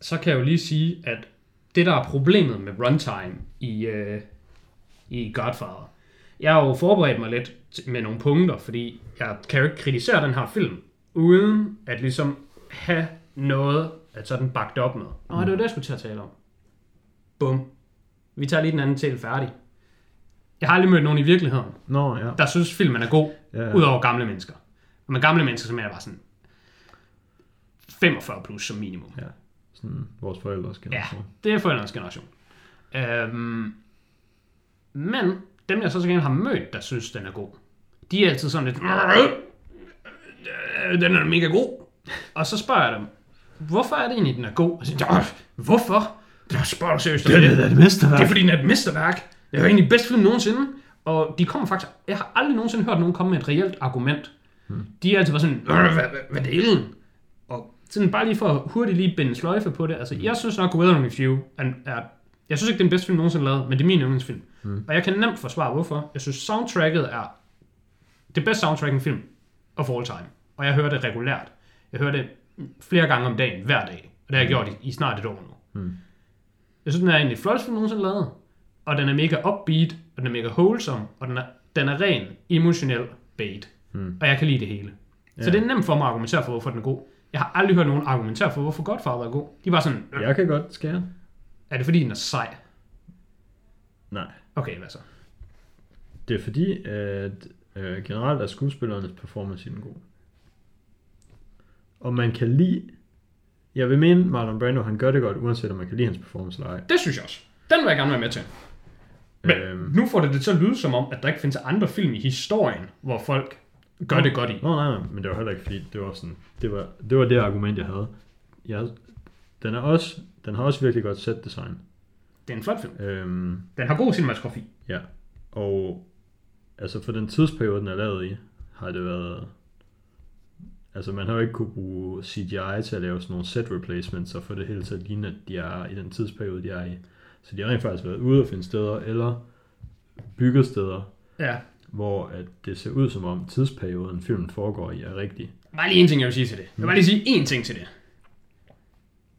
så kan jeg jo lige sige, at det, der er problemet med runtime i, øh, i Godfather, jeg har jo forberedt mig lidt med nogle punkter, fordi jeg kan jo ikke kritisere den her film, uden at ligesom have noget at sådan bagt op med. Nå, det var det, jeg skulle til at tale om. Bum. Vi tager lige den anden til færdig. Jeg har aldrig mødt nogen i virkeligheden, Nå, ja. der synes, filmen er god, ja. ja. udover gamle mennesker. Og med gamle mennesker, så mener jeg bare sådan 45 plus som minimum. ja. Sådan vores forældres Ja, generation. det er forældrenes generation. Øhm, men dem, jeg så til gengæld har mødt, der synes, den er god, de er altid sådan lidt, "Øh, den er mega god. Og så spørger jeg dem, hvorfor er det egentlig, den er god? Og så siger, "Øh, hvorfor? Det var spørg dig seriøst. Det er da et mesterværk. Det er fordi, den er et mesterværk. Det er jo egentlig bedste film nogensinde. Og de kommer faktisk... Jeg har aldrig nogensinde hørt nogen komme med et reelt argument. Hmm. De er altid bare sådan, "Øh, hvad, hvad, hvad delen? Og sådan bare lige for at hurtigt lige binde sløjfe på det. Altså, jeg synes nok, Weather With You er, er... Jeg synes ikke, det er den bedste film nogensinde lavet, men det er min yndlingsfilm. Hmm. Og jeg kan nemt forsvare, hvorfor. Jeg synes, soundtracket er det bedste soundtrack i en film of all time. Og jeg hører det regulært. Jeg hører det flere gange om dagen, hver dag. Og det har jeg gjort i, i snart et år nu. Mm. Jeg synes, den er egentlig flotteste film nogensinde lavet. Og den er mega upbeat, og den er mega wholesome, og den er, den er ren, emotionel bait. Mm. Og jeg kan lide det hele. Så Ja. det er nemt for mig at argumentere for, hvorfor den er god. Jeg har aldrig hørt nogen argumentere for, hvorfor Godfather er god. De var sådan, "Øh, Jeg kan godt skære. er det fordi, den er sej? Nej. Okay, hvad så? Det er fordi, at øh, generelt er skuespillernes performance i den god. Og man kan lide... Jeg vil mene, Marlon Brando, han gør det godt, uanset om man kan lide hans performance eller ej. Det synes jeg også. Den vil jeg gerne være med til. Men Øhm. nu får det det til at lyde som om, at der ikke findes andre film i historien, hvor folk gør det godt i. Nå, nej, nej, men det var heller ikke fordi, det var sådan, det var det, var det argument, jeg havde. Jeg, den, er også, den har også virkelig godt set design. Det er en flot film. Øhm, Den har god cinematografi. ja, og altså for den tidsperiode, den er lavet i, har det været... Altså man har jo ikke kunne bruge CGI til at lave sådan nogle set replacements, og få det hele til at ligne, at de er i den tidsperiode, de er i. Så de har rent faktisk været ude og finde steder, eller bygget steder, Ja. hvor at det ser ud som om tidsperioden, filmen foregår i, er rigtig. Bare lige en ting, jeg vil sige til det. Jeg vil bare lige sige én ting til det.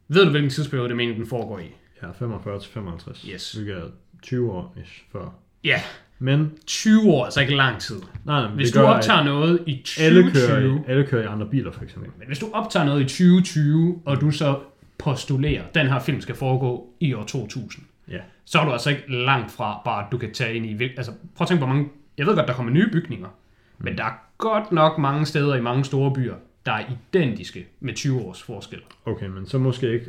Ved du, hvilken tidsperiode det mener, den foregår i? Ja, 45 til 55. Yes. Hvilket er 20 år ish før. Ja, Men 20 år er altså ikke lang tid. nej, men Hvis det du gør, optager at noget i alle 2020, kører, i, alle kører i andre biler, for eksempel. men hvis du optager noget i 2020, og du så postulerer, at den her film skal foregå i år 2000, Ja. så er du altså ikke langt fra bare, at du kan tage ind i... Altså, prøv at tænke på hvor mange... Jeg ved godt, der kommer nye bygninger, men der er godt nok mange steder i mange store byer, der er identiske med 20 års forskel. Okay, men så måske ikke,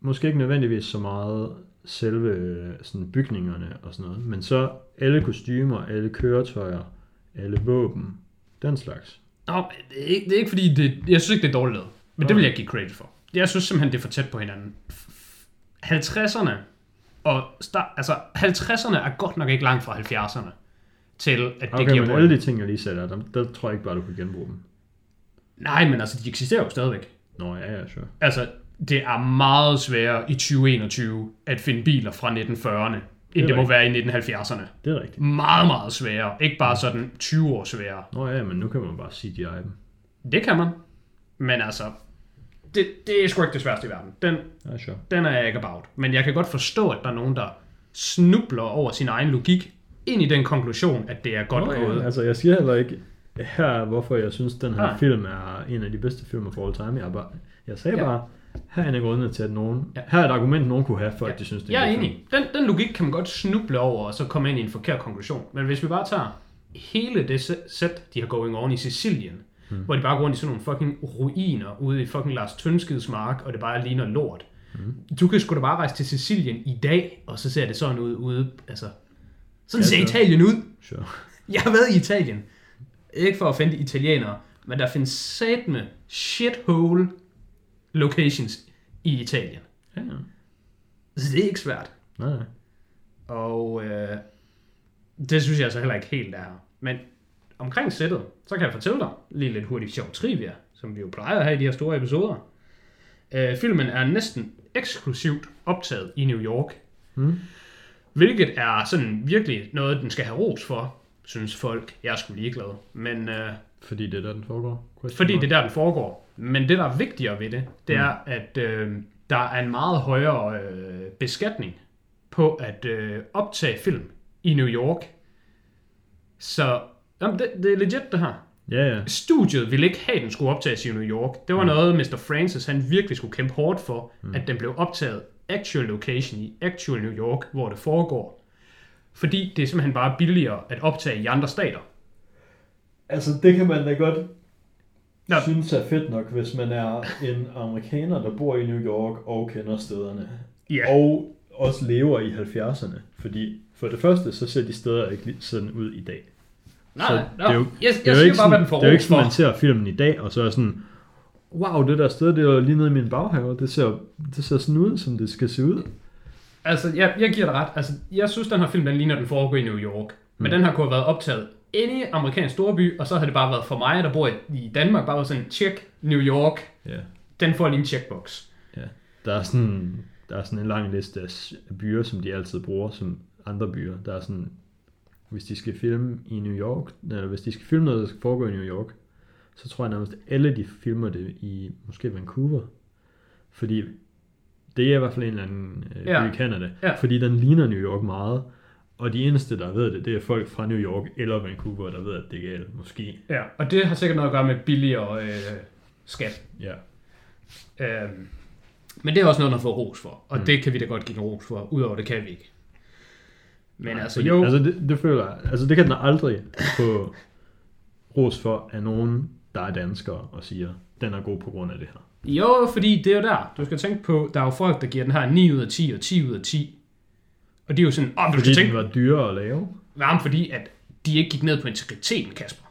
måske ikke nødvendigvis så meget selve øh, sådan bygningerne og sådan noget, men så alle kostymer, alle køretøjer, alle våben, den slags. Nå, det er ikke, det er ikke fordi, det, jeg synes ikke, det er dårligt lavet. Men det vil jeg give credit for. Jeg synes simpelthen, det er for tæt på hinanden. 50'erne og start, altså 50'erne er godt nok ikke langt fra 70'erne til, at det Okay, giver men alle de ting, jeg lige der, der, der tror jeg ikke bare, du kan genbruge dem. Nej, men altså, de eksisterer jo stadigvæk. Nå, ja, ja, sure. Altså, det er meget sværere i 2021 at finde biler fra 1940'erne, end det må rigtigt. være i 1970'erne. Det er rigtigt. Meget, meget sværere. Ikke bare sådan 20 år sværere. Nå ja, men nu kan man bare CGI dem. Det kan man. Men altså, det, det er sgu ikke det sværeste i verden. Den, Ja, sure. den er jeg ikke about. Men jeg kan godt forstå, at der er nogen, der snubler over sin egen logik ind i den konklusion, at det er godt Nå, gået. ja, altså jeg siger heller ikke her, er, hvorfor jeg synes, den her Nej. film er en af de bedste film for all time. Jeg, bare, jeg sagde Ja. ja. bare, her er en af grundene til, at nogen, Ja. her er et argument, nogen kunne have, for Ja. at de synes, det er Jeg er enig. Den, den logik kan man godt snuble over, og så komme ind i en forkert konklusion. Men hvis vi bare tager hele det sæt- de har going on i Sicilien, hmm. hvor de bare går rundt i sådan nogle fucking ruiner ude i fucking Lars Tønskids mark, og det bare ligner lort. Hmm. Du kan sgu da bare rejse til Sicilien i dag, og så ser det sådan ud ude, altså... Sådan Ja, ser Italien ud. Sure. Jeg har været i Italien. Ikke for at finde italienere, men der findes satme shithole locations i Italien. Ja. Så det er ikke svært. Nej. Og øh, det synes jeg altså heller ikke helt er her. Men omkring sættet, så kan jeg fortælle dig lige lidt hurtigt sjov trivia, som vi jo plejer at have i de her store episoder. Øh, filmen er næsten eksklusivt optaget i New York. Mm. Hvilket er sådan virkelig noget, den skal have ros for, synes folk. Jeg er sgu ligeglad. Men øh, Fordi det er der, den foregår. Fordi det er der, den foregår. Men det, der er vigtigere ved det, det er, at øh, der er en meget højere øh, beskatning på at øh, optage film i New York. Så jamen, det, det er legit, det her. Ja, ja. Studiet ville ikke have, at den skulle optages i New York. Det var noget, Mr. Francis han virkelig skulle kæmpe hårdt for, mm. at den blev optaget actual location i actual New York, hvor det foregår. Fordi det er simpelthen bare billigere at optage i andre stater. Altså, det kan man da godt Nå. synes er fedt nok, hvis man er en amerikaner, der bor i New York og kender stederne. Ja. Og også lever i 70'erne. Fordi for det første, så ser de steder ikke sådan ud i dag. Nej, Så nej, det er jo- jeg, jeg Det er jo ikke bare, sådan, det er jo ikke sådan, man ser filmen i dag, og så er sådan, wow, det der sted, det er lige nede i min baghave, det ser, det ser sådan ud, som det skal se ud. Altså, jeg, jeg giver dig ret. Altså, jeg synes, den her film, den ligner, den foregår i New York. Men den her kunne have været optaget i amerikansk storby, og så har det bare været for mig, der bor i, Danmark, bare været sådan, check New York, Ja. den får lige en checkbox. ja. Der er sådan, der er sådan en lang liste af byer, som de altid bruger som andre byer. Der er sådan, hvis de skal filme i New York, eller hvis de skal filme noget, der skal foregå i New York, så tror jeg nærmest, alle de filmer det i måske Vancouver. Fordi det er i hvert fald en eller anden øh, Ja. by i Canada. Ja. Fordi den ligner New York meget. Og de eneste, der ved det, det er folk fra New York eller Vancouver, der ved, at det er galt. Måske. Ja, og det har sikkert noget at gøre med billigere øh, skat. Ja. Øhm, men det er også noget, man får ros for, og Mm. det kan vi da godt give en ros for. Udover det kan vi ikke. Men Nej, altså jo, Altså det, det føler jeg, altså det kan den aldrig få ros for af nogen, der er danskere og siger, den er god på grund af det her. jo, fordi det er jo der. Du skal tænke på, der er jo folk, der giver den her 9 ud af 10 og 10 ud af 10. Og det er jo sådan, åh, oh, du skal tænke, var dyrere at lave. varmt fordi, at de ikke gik ned på integriteten, Kasper.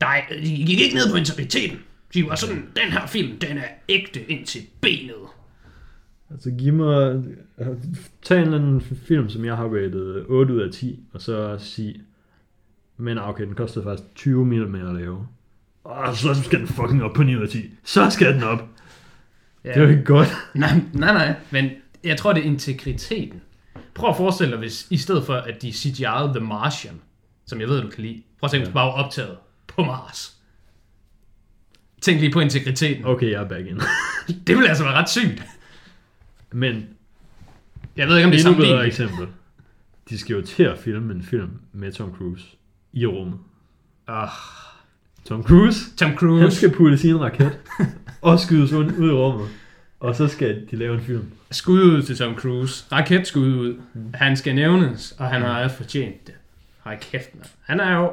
Der er, de gik ikke ned på integriteten. De var sådan, den her film, den er ægte ind til benet. Altså giv mig, tag en eller anden film, som jeg har rated 8 ud af 10, og så sig, men okay, den kostede faktisk 20 mil mere at lave. Og så skal den fucking op på 9 ud af 10. Så skal den op. Ja. Det er jo ikke godt. Nej, nej, nej, men jeg tror, det er integriteten. Prøv at forestille dig, hvis i stedet for, at de CGI'ede The Martian, som jeg ved, du kan lide, prøv at tænke, Ja. bare var optaget på Mars. Tænk lige på integriteten. Okay, jeg er back in. Det ville altså være ret sygt. Men Jeg ved ikke, om det er endnu bedre eksempel. De skal jo til at filme en film med Tom Cruise i rummet. Oh, Tom Cruise, Tom han Cruise, skal puttes i en raket og skydes ud i rummet. Og så skal de lave en film. skud ud til Tom Cruise. Raketskud ud. Han skal nævnes, og han har fortjent det. Hold kæft, man. Han er jo,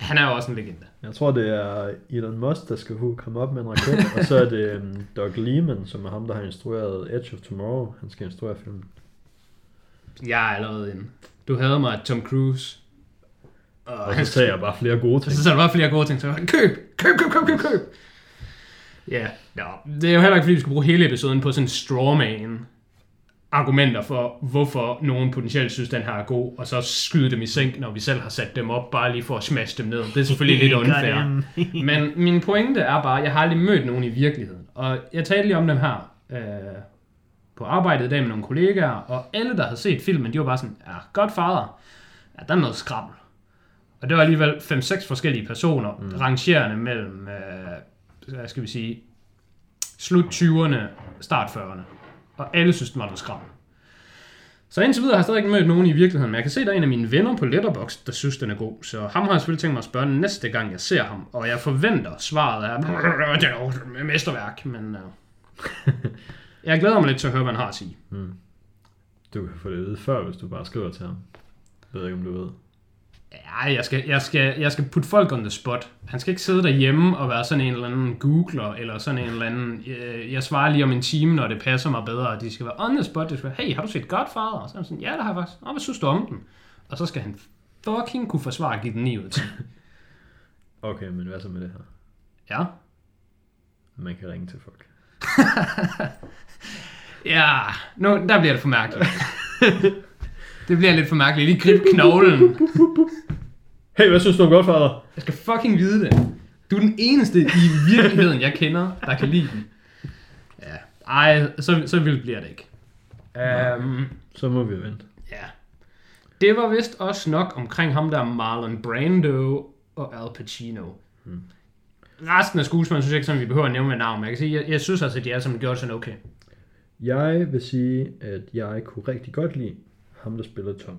han er jo også en legende. Jeg tror, det er Elon Musk, der skal komme op med en raket. og så er det um, Doug Liman, som er ham, der har instrueret Edge of Tomorrow. Han skal instruere filmen. Jeg er allerede inde. Du havde mig Tom Cruise. Og, Og så tager jeg bare flere gode ting. Så er der bare flere gode ting. Så køb, køb, køb, køb, køb, køb. Ja, ja, det er jo heller ikke, fordi vi skal bruge hele episoden på sådan strawman argumenter for, hvorfor nogen potentielt synes, den her er god, og så skyde dem i sænk, når vi selv har sat dem op, bare lige for at smash dem ned. Det er selvfølgelig lidt unfair. Men min pointe er bare, at jeg har aldrig mødt nogen i virkeligheden. Og jeg talte lige om dem her øh, på arbejdet i dag med nogle kollegaer, og alle, der havde set filmen, de var bare sådan, ja, godt fader, ja, der er noget skrammel. Og det var alligevel 5-6 forskellige personer, mm. rangerende mellem, øh, hvad skal vi sige, slut 20'erne, start 40'erne. Og alle synes, den var noget skrammel. Så indtil videre har jeg stadig ikke mødt nogen i virkeligheden, men jeg kan se, at der er en af mine venner på Letterboxd, der synes, den er god. Så ham har jeg selvfølgelig tænkt mig at spørge næste gang, jeg ser ham. Og jeg forventer, svaret er, det er et mesterværk, men uh, jeg glæder mig lidt til at høre, hvad han har at sige. Du kan få det at vide før, hvis du bare skriver til ham. Jeg ved ikke, om du ved. Ja, jeg skal, jeg, skal, jeg skal putte folk on the spot. Han skal ikke sidde derhjemme og være sådan en eller anden googler, eller sådan en eller anden, øh, jeg svarer lige om en time, når det passer mig bedre, og de skal være on the spot. Det skal være, hey, har du set Godfather? Og så er sådan, ja, det har jeg faktisk. Nå, hvad synes du om den? Og så skal han fucking kunne forsvare at give den 9 ud af 10. Okay, men hvad så med det her? Ja. Man kan ringe til folk. Ja, nu, der bliver det for mærkeligt. det bliver lidt for mærkeligt. Lige grib knoglen. Hey, hvad synes du om Godfather? Jeg skal fucking vide det. Du er den eneste i virkeligheden, jeg kender, der kan lide den. Ja. Ej, så, så vildt bliver det ikke. Um, Så må vi vente. ja. Det var vist også nok omkring ham der Marlon Brando og Al Pacino. Hmm. Resten af skuespillerne synes jeg ikke, som vi behøver at nævne med navn, men jeg kan sige, jeg, jeg synes altså, at de alle sammen gjorde sådan okay. Jeg vil sige, at jeg kunne rigtig godt lide ham, der spiller Tom.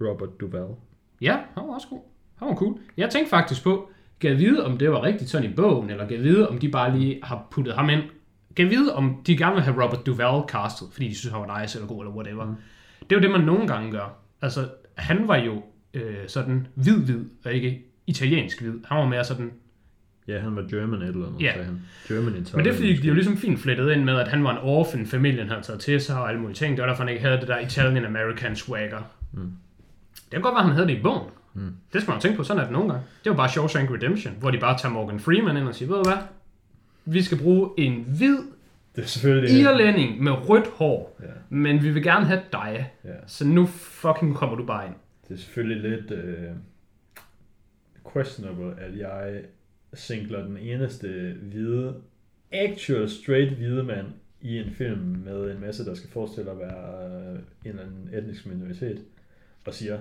Robert Duvall. Ja, han var også god. Han var cool. Jeg tænkte faktisk på, kan jeg vide, om det var rigtigt sådan i bogen, eller kan vide, om de bare lige har puttet ham ind. Kan vide, om de gerne vil have Robert Duvall castet, fordi de synes, han var nice eller god, eller whatever. Mm. Det er jo det, man nogle gange gør. Altså, han var jo øh, sådan hvid-hvid, og ikke italiensk hvid. Han var mere sådan... Ja, han var German et eller andet, Ja. sagde han. German Italian. Men det er fordi, de jo ligesom fint flettet ind med, at han var en orphan, familien havde taget til sig og alle mulige ting. Det var derfor, han ikke havde det der Italian-American swagger. Mm. Det kan godt være, han havde det i bogen. Mm. Det skal man jo tænke på, sådan er det nogle gange. Det var bare Shawshank Redemption, hvor de bare tager Morgan Freeman ind og siger, ved du hvad? Vi skal bruge en hvid, Det er selvfølgelig... irlænding med rødt hår, Ja, men vi vil gerne have dig. ja. Så nu fucking kommer du bare ind. Det er selvfølgelig lidt uh, questionable, at jeg singler den eneste hvide, actual straight hvide mand i en film med en masse, der skal forestille at være uh, en eller anden etnisk minoritet, og siger,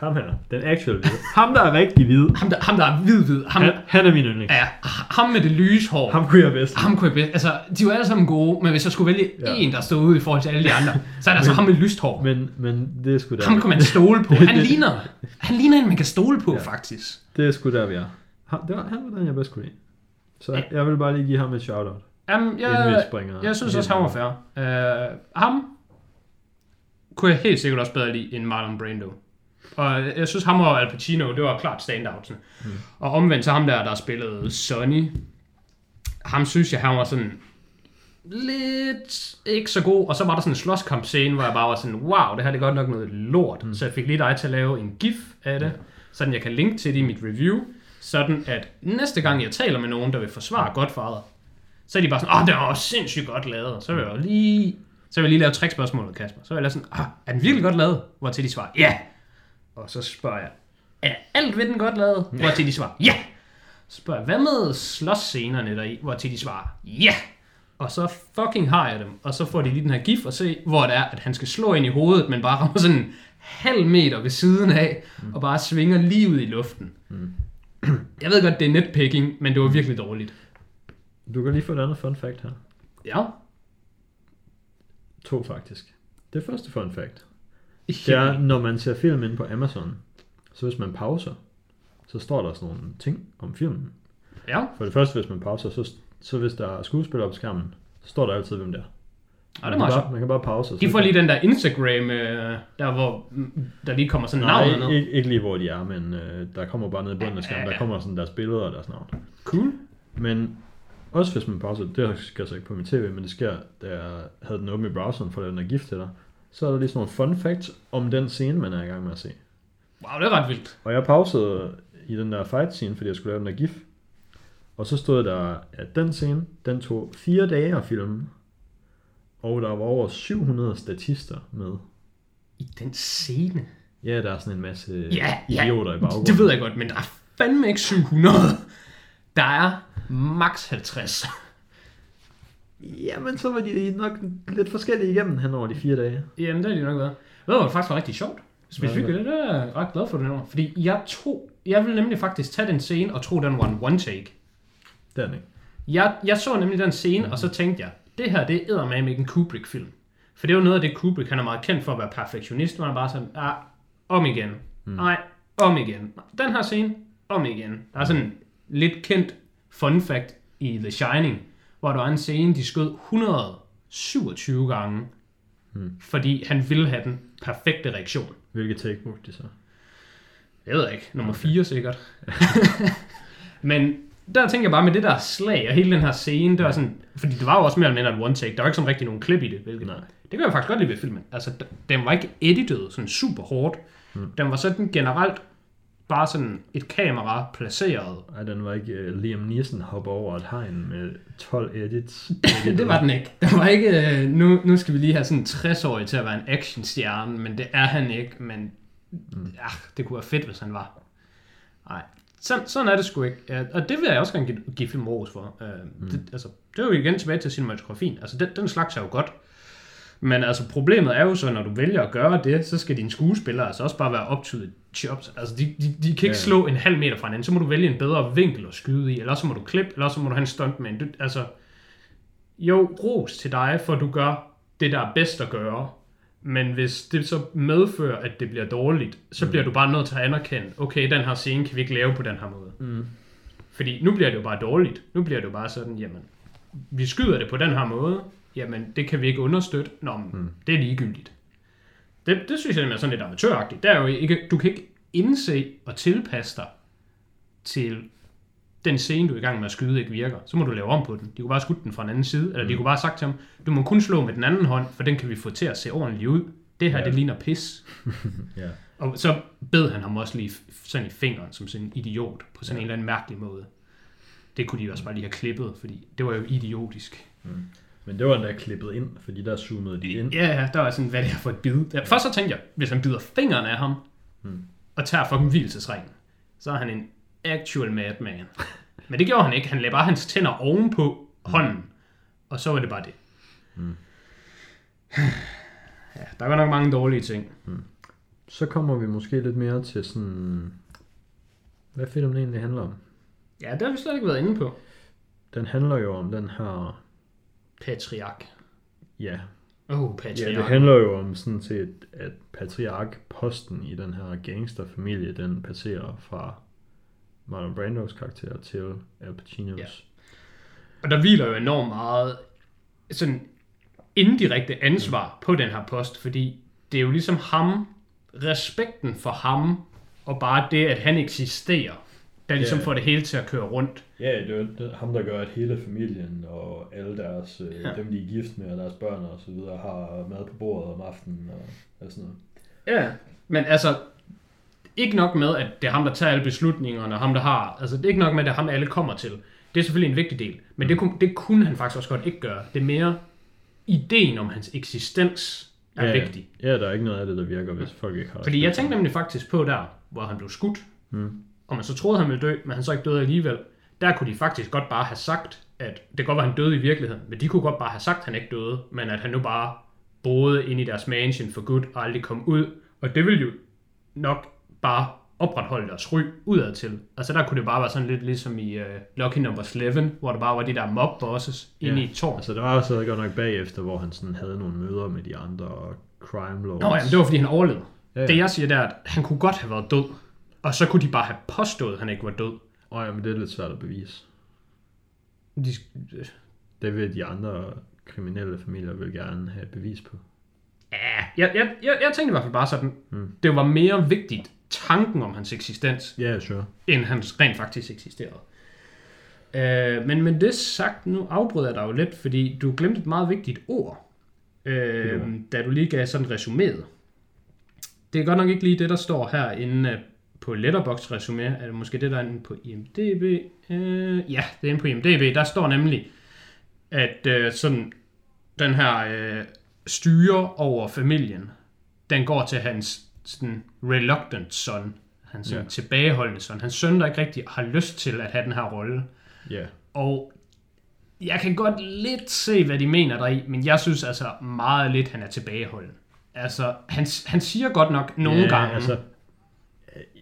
ham her, den actual hvide, ham der er rigtig hvid, Ham der, ham der er hvid, hvid. Ham, han, han er min yndling. ja, ham med det lyse hår. Ham kunne jeg bedst. Ham kunne jeg bedst. Altså, de jo alle sammen gode, men hvis jeg skulle vælge Ja. en, der stod ud i forhold til alle de andre, så er det altså ham med lyst hår. Men, men det er sgu der. Ham kan man stole på. Han ligner, han ligner en, man kan stole på, Ja. faktisk. Det er sgu der, vi er. Han, det var, han var den, jeg bedst kunne lide. Så Ja. jeg vil bare lige give ham et shout-out. Vi jeg, jeg synes også, han var fair. Uh, ham kunne jeg helt sikkert også bedre lide end Marlon Brando. Og jeg synes, ham og Al Pacino, det var klart standouts. Mm. Og omvendt så ham der, der spillede Sonny, ham synes jeg, han var sådan lidt ikke så god. Og så var der sådan en slåskampscene, hvor jeg bare var sådan, wow, det her det er godt nok noget lort. Mm. Så jeg fik lige dig til at lave en gif af det, sådan jeg kan linke til det i mit review. Sådan at næste gang jeg taler med nogen, der vil forsvare Godfather, så er de bare sådan, åh, det var sindssygt godt lavet. Så vil jeg jo lige, så vil jeg lige lave trickspørgsmålet, Kasper. Så vil jeg sådan, ah, er den virkelig godt lavet? Hvor til de svarer, ja. Og så spørger jeg, er alt ved den godt lavet? Hvor til de svarer, ja. Så spørger jeg, hvad med slåsscenerne deri? Hvor til de svarer, ja. Og så fucking har jeg dem. Og så får de lige den her gif og se, hvor det er, at han skal slå ind i hovedet, men bare rammer sådan en halv meter ved siden af, mm. og bare svinger lige ud i luften. Mm. Jeg ved godt, det er netpicking, men det var virkelig dårligt. Du kan lige få et andet fun fact her. Ja. To faktisk. Det første fun fact, det er, når man ser film inde på Amazon, så hvis man pauser, så står der sådan nogle ting om filmen. Ja, For det første, hvis man pauser, så, så hvis der er skuespillere på skærmen, så står der altid, hvem det er. og det er man, kan bare, man kan bare pause. De får lige den der Instagram, øh, der hvor der lige kommer sådan Nej, navnet ned. ikke, ikke lige hvor de er, men øh, der kommer bare ned i bunden af skærmen, Ja, der ja. kommer sådan deres billeder og deres navn. Cool. Men også hvis man pauser, det sker så ikke på min tv, men det sker, da jeg havde den åben i browseren for at den er gift til dig, så er der lige sådan nogle fun facts om den scene, man er i gang med at se. Wow, det er ret vildt. Og jeg pausede i den der fight scene, fordi jeg skulle lave den der gif. Og så stod der, at den scene, den tog fire dage at filme. Og der var over 700 statister med. I den scene. Ja, der er sådan en masse Ja, ja. idioter i baggrunden. Det ved jeg godt, men der er fandme ikke 700. Der er max 50. Jamen, så var de nok lidt forskellige igennem hen over de fire dage. Jamen, det er de nok været. Ved du, der faktisk var rigtig sjovt? Specifikt, det er jeg ret glad for det nummer. Fordi jeg tog, jeg ville nemlig faktisk tage den scene og tro, den var en one take. Det er den ikke. Jeg, jeg så nemlig den scene, mm. og så tænkte jeg, det her, det er med en Kubrick-film. For det er jo noget af det, Kubrick, han er meget kendt for at være perfektionist, hvor han bare sådan, ah, om igen. Mm. Nej, om igen. Den her scene, om igen. Der er sådan en lidt kendt fun fact i The Shining, hvor der er en scene, de skød 127 gange, mm. fordi han ville have den perfekte reaktion. Hvilket take brugte de så? Jeg ved ikke, nummer 4 sikkert. Men der tænker jeg bare med det der slag og hele den her scene, det var sådan, fordi det var jo også mere eller mindre en one take, der var ikke sådan rigtig nogen klip i det, hvilket Nej. det kan jeg faktisk godt lide ved filmen. Altså, den var ikke editet sådan super hårdt. Mm. Den var sådan generelt bare sådan et kamera placeret. Ej, den var ikke uh, Liam Neeson hopper over et hegn med 12 edits. det var den ikke. Den var ikke, øh, nu, nu skal vi lige have sådan en 60-årig til at være en actionstjerne, men det er han ikke, men mm. ja, det kunne være fedt, hvis han var. Nej, sådan, sådan er det sgu ikke. Ja, og det vil jeg også gerne give, give film ros for. Uh, mm. det, altså, det er jo igen tilbage til cinematografien. Altså, den, den slags er jo godt. Men altså, problemet er jo så, når du vælger at gøre det, så skal dine skuespillere altså også bare være up to the chops. Altså, de, de, de kan ikke Ja. slå en halv meter fra hinanden. Så må du vælge en bedre vinkel at skyde i, eller så må du klippe, eller så må du have en stuntman. Du, altså, jo, ros til dig, for du gør det, der er bedst at gøre. Men hvis det så medfører, at det bliver dårligt, så mm. bliver du bare nødt til at anerkende, okay, den her scene kan vi ikke lave på den her måde. Mm. Fordi nu bliver det jo bare dårligt. Nu bliver det jo bare sådan, jamen, vi skyder det på den her måde, jamen, det kan vi ikke understøtte. Nå, men mm. det er ligegyldigt. Det, det synes jeg er sådan lidt amatøragtigt. Det er jo ikke, du kan ikke indse og tilpasse dig til den scene, du er i gang med at skyde, ikke virker. Så må du lave om på den. De kunne bare skudt den fra en anden side, eller de kunne bare sagt til ham, du må kun slå med den anden hånd, for den kan vi få til at se ordentligt ud. Det her, Ja. det ligner pis. Ja. Og så bed han ham også lige sådan i fingeren, som sådan en idiot, på sådan Ja. en eller anden mærkelig måde. Det kunne de også bare lige have klippet, fordi det var jo idiotisk. Men det var endda klippet ind, fordi der zoomede de ind. Ja, ja, der var sådan, hvad det er for et bid. Ja, Først så tænkte jeg, hvis han bider fingeren af ham, Hmm. og tager fucking hvilesesringen, så er han en actual madman. Men det gjorde han ikke. Han lagde bare hans tænder ovenpå hånden, og så var det bare det. Ja, der var nok mange dårlige ting. Så kommer vi måske lidt mere til sådan... Hvad filmen egentlig handler om. Ja, det har vi slet ikke været inde på. Den handler jo om den her... Patriark. Ja, Oh, ja patriark. det handler jo om sådan set, at patriarkposten i den her gangsterfamilie, den passerer fra Marlon Brandos karakter til Al Pacinos. Ja. Og der hviler jo enormt meget sådan indirekte ansvar på den her post, fordi det er jo ligesom ham, respekten for ham, og bare det, at han eksisterer, der ligesom Ja. får det hele til at køre rundt. Ja, det er jo ham, der gør, at hele familien og alle deres, øh, Ja. dem de er gift med og deres børn og så videre, har mad på bordet om aftenen og, og sådan noget. Ja. Men altså, ikke nok med, at det er ham, der tager alle beslutningerne, og ham, der har... Altså, det er ikke nok med, at det er ham, alle kommer til. Det er selvfølgelig en vigtig del. Men det, kunne, det kunne han faktisk også godt ikke gøre. Det er mere ideen om hans eksistens er ja, vigtig. Ja, der er ikke noget af det, der virker, hvis folk ikke har Fordi jeg tænkte nemlig faktisk på der, hvor han blev skudt, Mm. Og man så troede, han ville dø, men han så ikke døde alligevel. Der kunne de faktisk godt bare have sagt, at det godt være, han døde i virkeligheden, men de kunne godt bare have sagt, at han ikke døde, men at han nu bare boede inde i deres mansion for good og aldrig kom ud. Og det ville jo nok bare opretholde deres ry udad til. Altså der kunne det bare være sådan lidt ligesom i uh, Lucky Number 11, hvor der bare var de der mob bosses inde Ja. i et tårn. Altså, der var også godt nok bagefter, hvor han sådan havde nogle møder med de andre crime lords. Nå ja, men det var fordi han overlevede. Ja, ja. Det jeg siger, det er, at han kunne godt have været død, og så kunne de bare have påstået, at han ikke var død. Åh ja, men det er lidt svært at bevise. De, Det vil de andre kriminelle familier vil gerne have bevis på. ja, jeg, jeg, jeg, jeg tænkte i hvert fald bare sådan, Mm. det var mere vigtigt tanken om hans eksistens, yeah, sure. end han rent faktisk eksisterede. Øh, men med det sagt, nu afbryder jeg dig jo lidt, fordi du glemte et meget vigtigt ord, øh, da du lige gav sådan resuméet. Det er godt nok ikke lige det, der står herinde øh, på Letterboxd resumé, er det måske det, der er inde på IMDb? Øh, ja, det er inde på IMDb. Der står nemlig, at øh, sådan den her øh, styre over familien, den går til hans sådan reluctant son, hans Ja. tilbageholdende son. Hans søn, der ikke rigtig har lyst til at have den her rolle. Ja. Og jeg kan godt lidt se, hvad de mener deri, men jeg synes altså meget lidt, han er tilbageholden. Altså, han, han siger godt nok nogle ja, gange... Altså,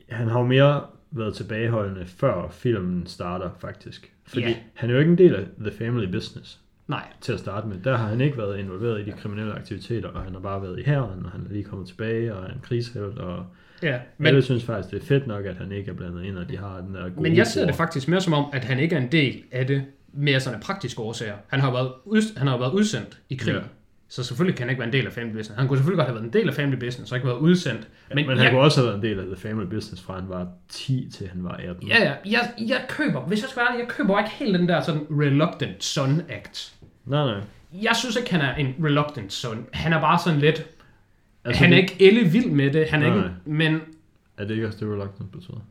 han har jo mere været tilbageholdende før filmen starter, faktisk. Fordi Ja. han er jo ikke en del af The Family Business Nej, til at starte med. Der har han ikke været involveret i de kriminelle aktiviteter, og han har bare været i hæren, og han er lige kommet tilbage, og er en krigshelt, og ja. men, alle synes faktisk, det er fedt nok, at han ikke er blandet ind, og de har den der gode men jeg ser det faktisk mere som om, at han ikke er en del af det mere sådan af praktiske årsager. Han har været, ud, han har været udsendt i krig. Ja. Så selvfølgelig kan han ikke være en del af family business. Han kunne selvfølgelig godt have været en del af family business, og ikke været udsendt. Men, men han kunne også have været en del af The Family Business, fra han var 10 til han var 18. Ja, ja. Jeg, jeg køber, hvis jeg skal være ærlig, jeg køber ikke helt den der sådan reluctant son act. Nej, nej. Jeg synes ikke, han er en reluctant son. Han er bare sådan lidt... Altså, han er det- ikke elle vild med det. Han er Nej, ikke, men Er det ikke også det, reluctant betyder?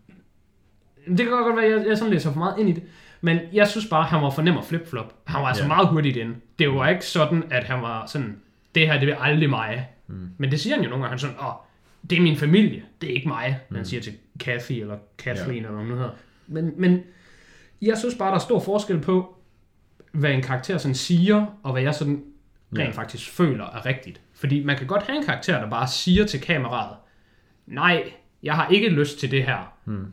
det kan godt være, at jeg, jeg sådan læser for meget ind i det. Men jeg synes bare, han var for nem at flip-flop. Han var altså Ja. meget hurtigt ind. Det var ikke sådan, at han var sådan, det her, det vil aldrig mig. Mm. Men det siger han jo nogle gange. Han er sådan, åh, det er min familie, det er ikke mig. Mm. Han Mm. siger til Kathy eller Kathleen eller noget her. Men, men jeg synes bare, der er stor forskel på, hvad en karakter sådan siger, og hvad jeg sådan rent Ja. faktisk føler er rigtigt. Fordi man kan godt have en karakter, der bare siger til kameraet, nej, jeg har ikke lyst til det her. Hmm.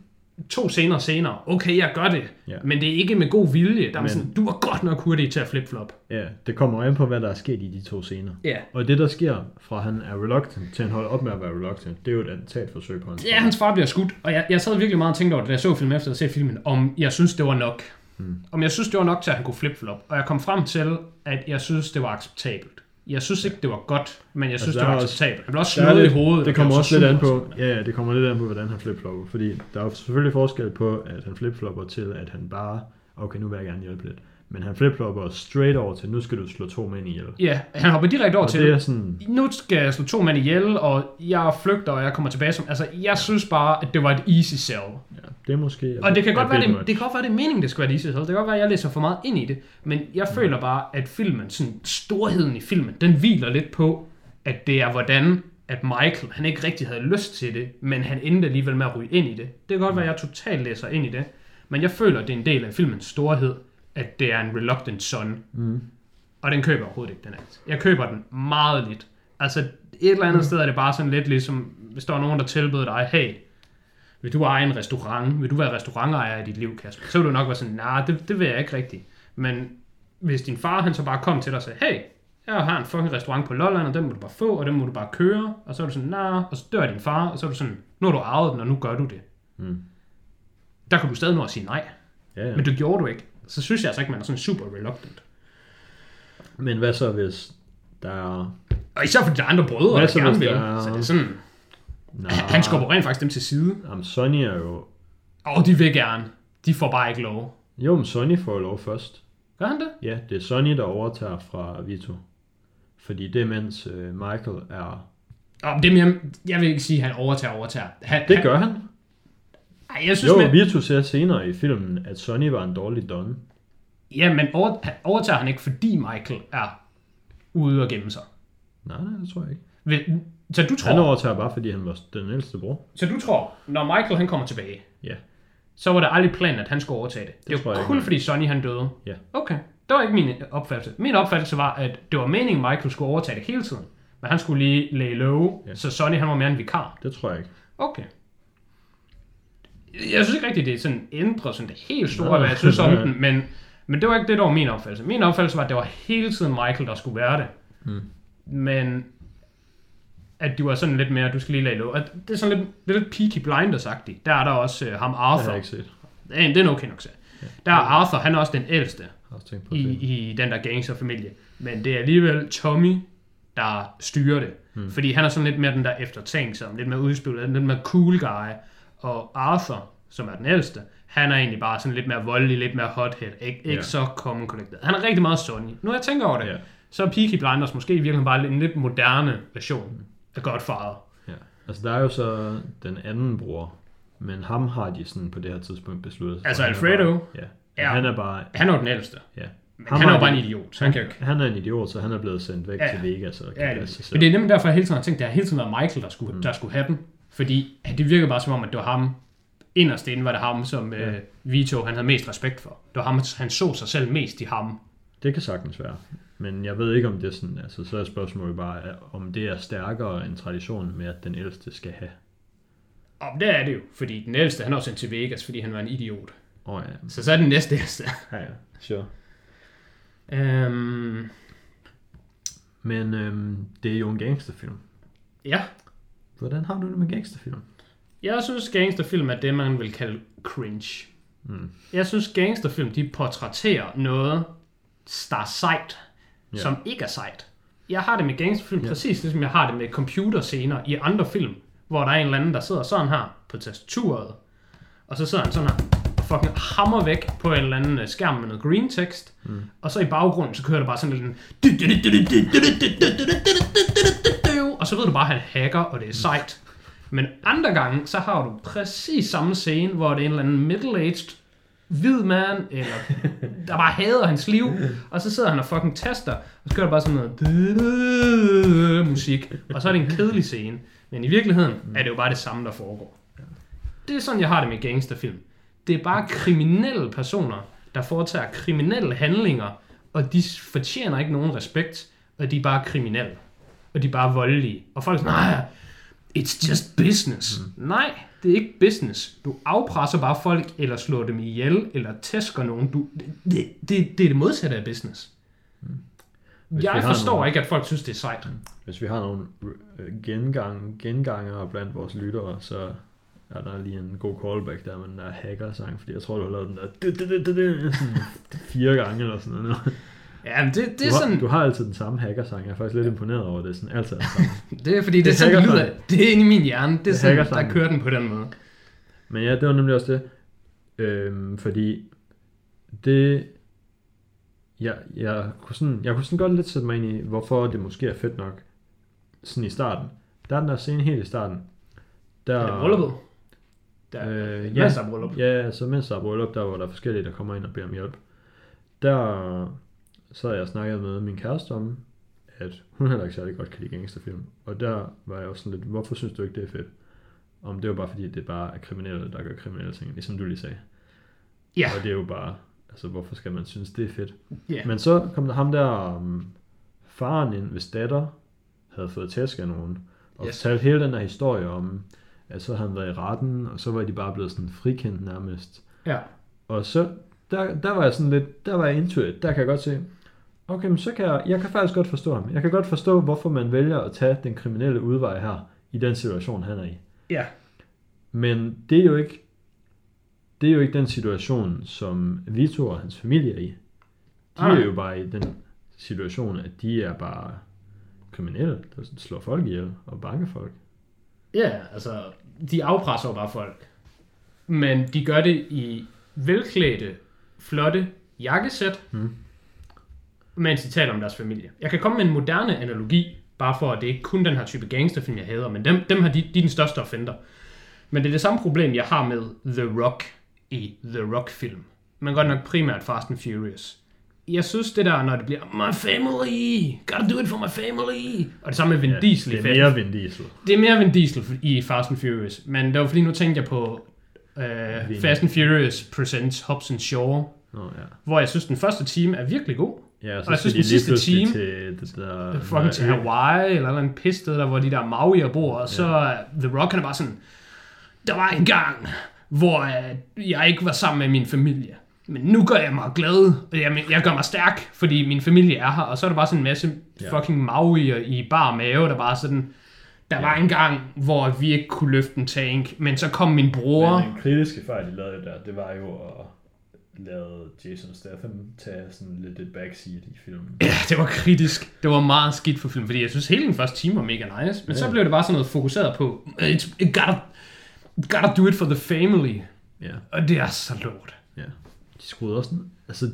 To scener senere, okay, jeg gør det, Ja. men det er ikke med god vilje. Der er Men- sådan, du var godt nok hurtig til at flip-flop. Ja, det kommer an på, hvad der er sket i de to scener. Ja, Og det, der sker fra han er reluctant til han holder op med at være reluctant, det er jo et attentatforsøg på hans Ja, hans far bliver skudt, og jeg, jeg sad virkelig meget og tænkte over det, da jeg så filmen efter at se filmen, om jeg synes, det var nok. Hmm. Om jeg synes, det var nok til, at han kunne flip-flop. Og jeg kom frem til, at jeg synes, det var acceptabelt. Jeg synes ikke, det var godt, men jeg synes, Altså, det var acceptabelt. Jeg blev også slået i hovedet. Det kommer også så lidt an på, ja, ja, det kommer lidt an på, hvordan han flipflopper. Fordi der er jo selvfølgelig forskel på, at han flipflopper til, at han bare, okay, nu vil jeg gerne hjælpe lidt. Men han flipflopper straight over til, nu skal du slå to mænd ihjel. Ja, han hopper direkte over Og til, det er sådan, nu skal jeg slå to mænd ihjel, og jeg flygter, og jeg kommer tilbage som... Altså, jeg synes bare, at det var et easy sell. ja, det er måske... Og det kan, godt være, det, much. det kan godt være, det er meningen, det skal være lige så. Det kan godt være, at jeg læser for meget ind i det. Men jeg Mm. føler bare, at filmen, sådan storheden i filmen, den hviler lidt på, at det er hvordan, at Michael, han ikke rigtig havde lyst til det, men han endte alligevel med at ryge ind i det. Det kan godt være, at jeg totalt læser ind i det. Men jeg føler, at det er en del af filmens storhed, at det er en reluctant son. Mm. Og den køber jeg overhovedet ikke, den er. Jeg køber den meget lidt. Altså, et eller andet mm. sted er det bare sådan lidt ligesom, hvis der var nogen, der tilbød dig, hey, vil du eje en restaurant? Vil du være restaurantejer i dit liv, Kasper? Så vil du nok være sådan, nej, nah, det, det vil jeg ikke rigtigt. Men hvis din far, han så bare kom til dig og sagde, hey, jeg har en fucking restaurant på Lolland, og den må du bare få, og den må du bare køre. Og så er du sådan, nej, og så dør din far, og så er du sådan, nu har du arvet den, og nu gør du det. Mm. Der kan du stadig nå at sige nej, Ja, ja. men det gjorde du ikke. Så synes jeg altså ikke, man er sådan super reluctant. Men hvad så, hvis der er... Og især fordi der er andre brødre, Hvad der så, gerne vil. der er- Så det er sådan, Nej, han skubber rent faktisk dem til side. Jamen, Sonny er jo... Og de vil gerne. De får bare ikke lov. Jo, men Sonny får lov først. Gør han det? Ja, det er Sonny, der overtager fra Vito. Fordi det er mens øh, Michael er... Og det er mere, jeg vil ikke sige, at han overtager overtager. Han, Det han, gør han. Ej, jeg synes, Jo, Vito ser senere i filmen, at Sonny var en dårlig don. ja, men over, han- overtager han ikke, fordi Michael er ude og gemme sig. Nej, nej, det tror jeg ikke. Vil- Så du Han tror, overtager bare, fordi han var den ældste bror. så du tror, når Michael han kommer tilbage, Ja. så var det aldrig planen, at han skulle overtage det. Det, tror var kun ikke. fordi Sonny han døde. Ja. Okay, det var ikke min opfattelse. Min opfattelse var, at det var meningen, Michael skulle overtage det hele tiden. Men han skulle lige lay low, Ja. så Sonny han var mere en vikar. Det tror jeg ikke. Okay. Jeg synes ikke rigtigt, det er sådan ændret sådan det helt store, Nej. hvad jeg synes om den, men, men det var ikke det, der var min opfattelse. Min opfattelse var, at det var hele tiden Michael, der skulle være det. Mm. Men at de var sådan lidt mere, du skal lige lade lov. At det er sådan lidt, det er lidt Peaky Blinders-agtigt. Der er der også uh, ham Det har Arthur. jeg ikke set. Det er, det er en okay nok serie. Der er Arthur, han er også den ældste også på i, i den der gangsterfamilie. Men det er alligevel Tommy, der styrer det. Hmm. Fordi han er sådan lidt mere den der eftertænksom, lidt mere udspillet, lidt mere cool guy. Og Arthur, som er den ældste, han er egentlig bare sådan lidt mere voldelig, lidt mere hothead. Ikke, ikke så common collected. Han er rigtig meget Sonny. Nu jeg tænker over det, Ja. så er Peaky Blinders måske i virkeligheden bare en lidt moderne version af Godfather. Ja. Altså, der er jo så den anden bror, men ham har de sådan på det her tidspunkt besluttet. sig Altså han Alfredo? Bare, ja. Ja. Han er bare... Han er jo den ældste. Ja. Men Ham han er jo bare en idiot, så han kan jo ikke... Han er en idiot, så han er blevet sendt væk Ja, til Vegas og Ja, det, men det er nemlig derfor, jeg hele tiden har tænkt, at det har hele tiden været Michael, der skulle, mm. der skulle have den. Fordi det virker bare som om, at det var ham, inderst inde var det ham, som øh, Vito han havde mest respekt for. Det var ham, han så sig selv mest i ham. Det kan sagtens være. Men jeg ved ikke, om det er sådan... Altså, så er spørgsmålet bare, om det er stærkere en tradition med, at den ældste skal have. Og det er det jo, fordi den ældste, han er også sendt til Vegas, fordi han var en idiot. Åh oh, ja. Så så er den næste ældste. Ja, ja. Sure. øhm, Men øhm, det er jo en gangsterfilm. ja, Hvordan har du det med gangsterfilm? jeg synes gangsterfilm er det, man vil kalde cringe. Mm. Jeg synes gangsterfilm, de portrætterer noget, der er sejt, Ja. som ikke er sejt. Jeg har det med gangsterfilm Ja. præcis ligesom jeg har det med computerscener i andre film, hvor der er en eller anden, der sidder sådan her på tastaturet, og så sidder han sådan her og fucking hammer væk på en eller anden øh, skærm med noget green text, mm. og så i baggrunden, så kører der bare sådan lidt en og så ved du bare, at han hacker, og det er sejt. Men andre gange, så har du præcis samme scene, hvor det er en eller anden middle-aged hvid mand, eller der bare hader hans liv, og så sidder han og fucking taster, og så kører der bare sådan noget musik, og så er det en kedelig scene. Men i virkeligheden er det jo bare det samme, der foregår. Det er sådan, jeg har det med gangsterfilm. Det er bare kriminelle personer, der foretager kriminelle handlinger, og de fortjener ikke nogen respekt, og de er bare kriminelle. Og de er bare voldelige. Og folk er sådan, nej, it's just business. Mm. Nej, det er ikke business. Du afpresser bare folk, eller slår dem ihjel, eller tæsker nogen. Du, det, det, det, det er det modsatte af business. Hvis Jeg forstår nogle- ikke, at folk synes, det er sejt. Hvis vi har nogle øh, gengang, gengangere blandt vores lyttere, så er der lige en god callback der med den der hacker-sang, fordi jeg tror, du har lavet den der fire gange eller sådan noget. Ja, men det, det Du er har, sådan, du har altid den samme hacker-sang. Jeg er faktisk lidt imponeret over det. Sådan altid er det er fordi, det, det er sådan, det lyder. Det er inde i min hjerne. Det er Det sådan, der kører den på den måde. Men ja, det var nemlig også det. Øhm, fordi det... Jeg, jeg, kunne sådan, jeg kunne sådan godt lidt sætte mig ind i, hvorfor det måske er fedt nok. Sådan i starten. Der er den der scene helt i starten. Der, Er det brylluppet? Der, Øh, ja. af bryllup. Ja, så mens der er bryllup, der hvor der er forskellige, der kommer ind og beder om hjælp. Der så har jeg snakket med min kæreste om, at hun heller ikke særlig godt kan lide gangsterfilm. Og der var jeg også sådan lidt, hvorfor synes du ikke, det er fedt? Om det var bare fordi, det bare er kriminelle, der gør kriminelle ting, ligesom du lige sagde. Ja. Og det er jo bare, altså hvorfor skal man synes, det er fedt? Ja. Men så kom der ham der um, faren ind, hvis datter havde fået tæsk af nogen, og Yes. fortalte hele den her historie om, at så havde han været i retten, og så var de bare blevet sådan frikendt nærmest. ja. Og så, der, der var jeg sådan lidt, der var jeg into it. Der kan jeg godt se, okay, men så kan jeg, jeg kan faktisk godt forstå ham. Jeg kan godt forstå, hvorfor man vælger at tage den kriminelle udvej her, i den situation, han er i. Ja. Men det er jo ikke, det er jo ikke den situation, som Vito og hans familie er i. De Nej. er jo bare i den situation, at de er bare kriminelle, der slår folk ihjel og banker folk. Ja, altså, de afpresser jo bare folk. Men de gør det i velklædte, flotte jakkesæt, Mm. Mens de taler om deres familie. Jeg kan komme med en moderne analogi, bare for at det ikke kun den her type gangsterfilm, jeg hader, men dem, dem har de, de er den største offender. Men det er det samme problem, jeg har med The Rock i The Rock-film. Men godt nok primært Fast and Furious. Jeg synes det der, når det bliver My family, gotta do it for my family. Og det samme med Vin Ja, Diesel det er mere Vin Diesel. det er mere Vin Diesel i Fast and Furious, men det var fordi, nu tænkte jeg på øh, Vin. Fast and Furious Presents Hobbs and Shaw, Nå, ja. hvor jeg synes, den første time er virkelig god. Ja, Og så jeg skal synes, de sidste time- til det der... Fucking til Hawaii, eller en pis der hvor de der Maui bor, og så ja. The Rock, han er bare sådan, der var en gang, hvor øh, jeg ikke var sammen med min familie. Men nu gør jeg mig glad, og jeg, jeg gør mig stærk, fordi min familie er her. Og så er der bare sådan en masse fucking Maui'er i bar mave, der bare sådan, der Ja. var en gang, hvor vi ikke kunne løfte en tank, men så kom min bror. Men den kritiske fejl, de lavede der, det var jo at lade Jason Statham tage sådan lidt et backseat i filmen. Ja, det var kritisk. Det var meget skidt for filmen, fordi jeg synes hele den første time var mega nice. Men ja. så blev det bare sådan noget fokuseret på, it's, it gotta, gotta do it for the family. Ja, Og det er så lort. ja. De skruede også... Altså,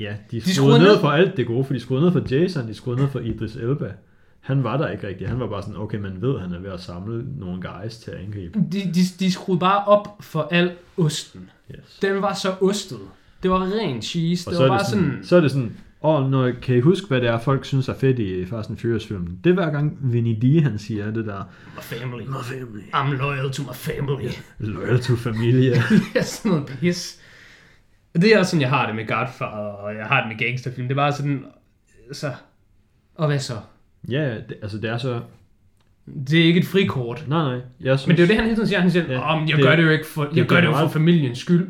ja, de, skruede skruede ned ned- for alt det gode, for de skruede ned for Jason, de skruede ned for Idris Elba. Han var der ikke rigtigt. Han var bare sådan, okay, man ved, han er ved at samle nogle guys til at angribe. De, de, de skruede bare op for al osten. Yes. Den var så ostet. Det var ren cheese. Og Det så var bare det sådan, sådan... så er det sådan, og når, kan I huske, hvad det er, folk synes er fedt i Fast and Furious filmen? Det er hver gang Vinny D, han siger det der, My family. My family. I'm loyal to my family. Loyal to familie. det er sådan noget pis. Det er også sådan, jeg har det med Godfather, og jeg har det med gangsterfilm. Det er bare sådan... Så... Og hvad så? ja, det, altså det er så... Det er ikke et frikort. Nej, nej. Jeg synes, Men det er jo det, han hele tiden siger. Han siger, Ja, ja, jeg det- gør det jo ikke for, det jeg er gør det jo for familiens skyld.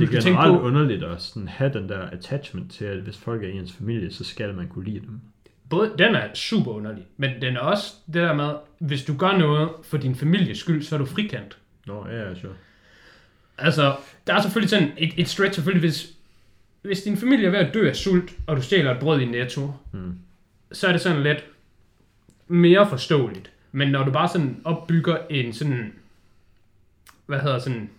Det er generelt på, underligt at sådan have den der attachment til, at hvis folk er i ens familie, så skal man kunne lide dem. både, den er super underlig, men den er også det der med, hvis du gør noget for din families skyld, så er du frikendt. Nå, ja, ja, sure. Altså, der er selvfølgelig sådan et, et stretch, selvfølgelig, hvis, hvis din familie er ved at dø af sult, og du stjæler et brød i Netto, Mm. så er det sådan lidt mere forståeligt. Men når du bare sådan opbygger en sådan, hvad hedder sådan,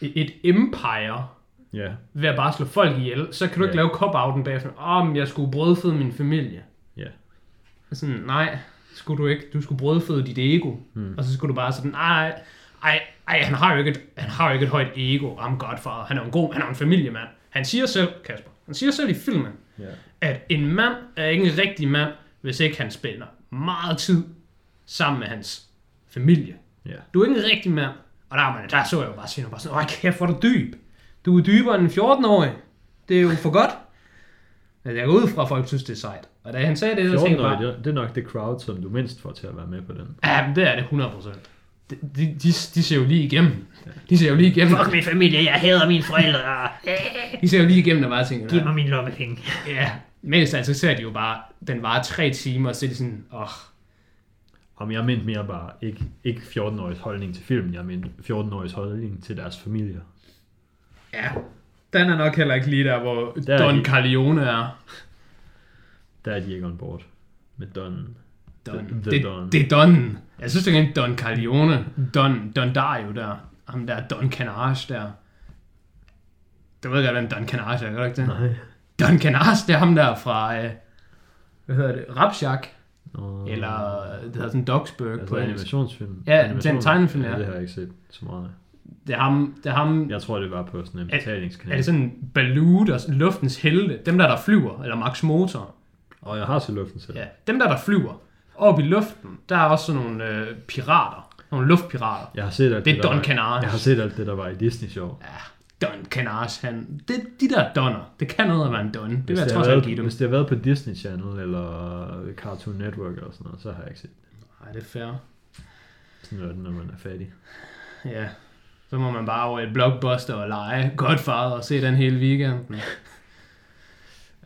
et, empire, Ja, ved at bare slå folk ihjel, så kan du ikke Ja. lave cop-outen bagefter. Åh, oh, jeg skulle brødføde min familie. ja. Sådan, nej, skulle du ikke. Du skulle brødføde dit ego. Hmm. Og så skulle du bare sådan, nej, ej, ej, han har jo ikke et, han har jo ikke et højt ego. I'm godfather. Han er en god, han er en familiemand. Han siger selv, Kasper, han siger selv i filmen, ja. at en mand er ikke en rigtig mand, hvis ikke han spænder meget tid sammen med hans familie. Ja. Du er ikke en rigtig mand. Og der, er man, der så jeg jo bare sige, bare sådan, åh kæft, hvor er du dyb. Du er dybere end en 14-årig. Det er jo for godt. Men jeg går ud fra, at folk synes, det er sejt. Og da han sagde det, så tænkte jeg 14 bare, det, er nok det crowd, som du mindst får til at være med på den. ja, men det er det 100%. De, de, de, de ser jo lige igennem. De ser jo lige igennem. Fuck min familie, jeg hader mine forældre. De ser jo lige igennem og bare tænker, Giv mig min lommepenge. ja. Mest altså ser de jo bare, den varer tre timer, og så er de sådan, åh, Om jeg mente mere bare ikke, ikke 14-åriges holdning til filmen, jeg mente 14-åriges holdning til deres familier. ja. Den er nok heller ikke lige der, hvor Der er Don de. Corleone er. Der er de ikke on board med Don. Don. The- the det, Don. det er Don. Jeg synes, er ikke Don Corleone. Don, Don Dario der. Ham der Don Canage der. Du ved godt, hvem Don Canage er, gør du ikke det? Nej. Don Canage, det er ham der fra, øh, hvad hedder det, Rapsjak, Nå, eller øh, det hedder sådan Dogsburg altså på engelsk. animationsfilm. Ja, Animation. den tegnefilm, ja. Det har jeg ikke set så meget af. Det er ham, det er ham Jeg tror, det var på sådan en Er- betalingskanal. er det sådan Baloo, der luftens helte, dem der, der flyver, eller Max Motor. Og jeg har set luften selv. Ja, dem der, der flyver. Op i luften, der er også sådan nogle øh, pirater. Nogle luftpirater. Jeg har set alt Det er der Don Canage. Jeg har set alt det, der var i Disney Show. Ja, Don Canage, han... Det, de der donner, det kan noget at være en don. Det vil jeg det, trods alt give dem. hvis det har været på Disney Channel eller Cartoon Network eller sådan noget, så har jeg ikke set det. Nej, det er fair. Sådan er det, når man er fattig. Ja, så må man bare over i et blockbuster og lege Godfather og se den hele weekenden.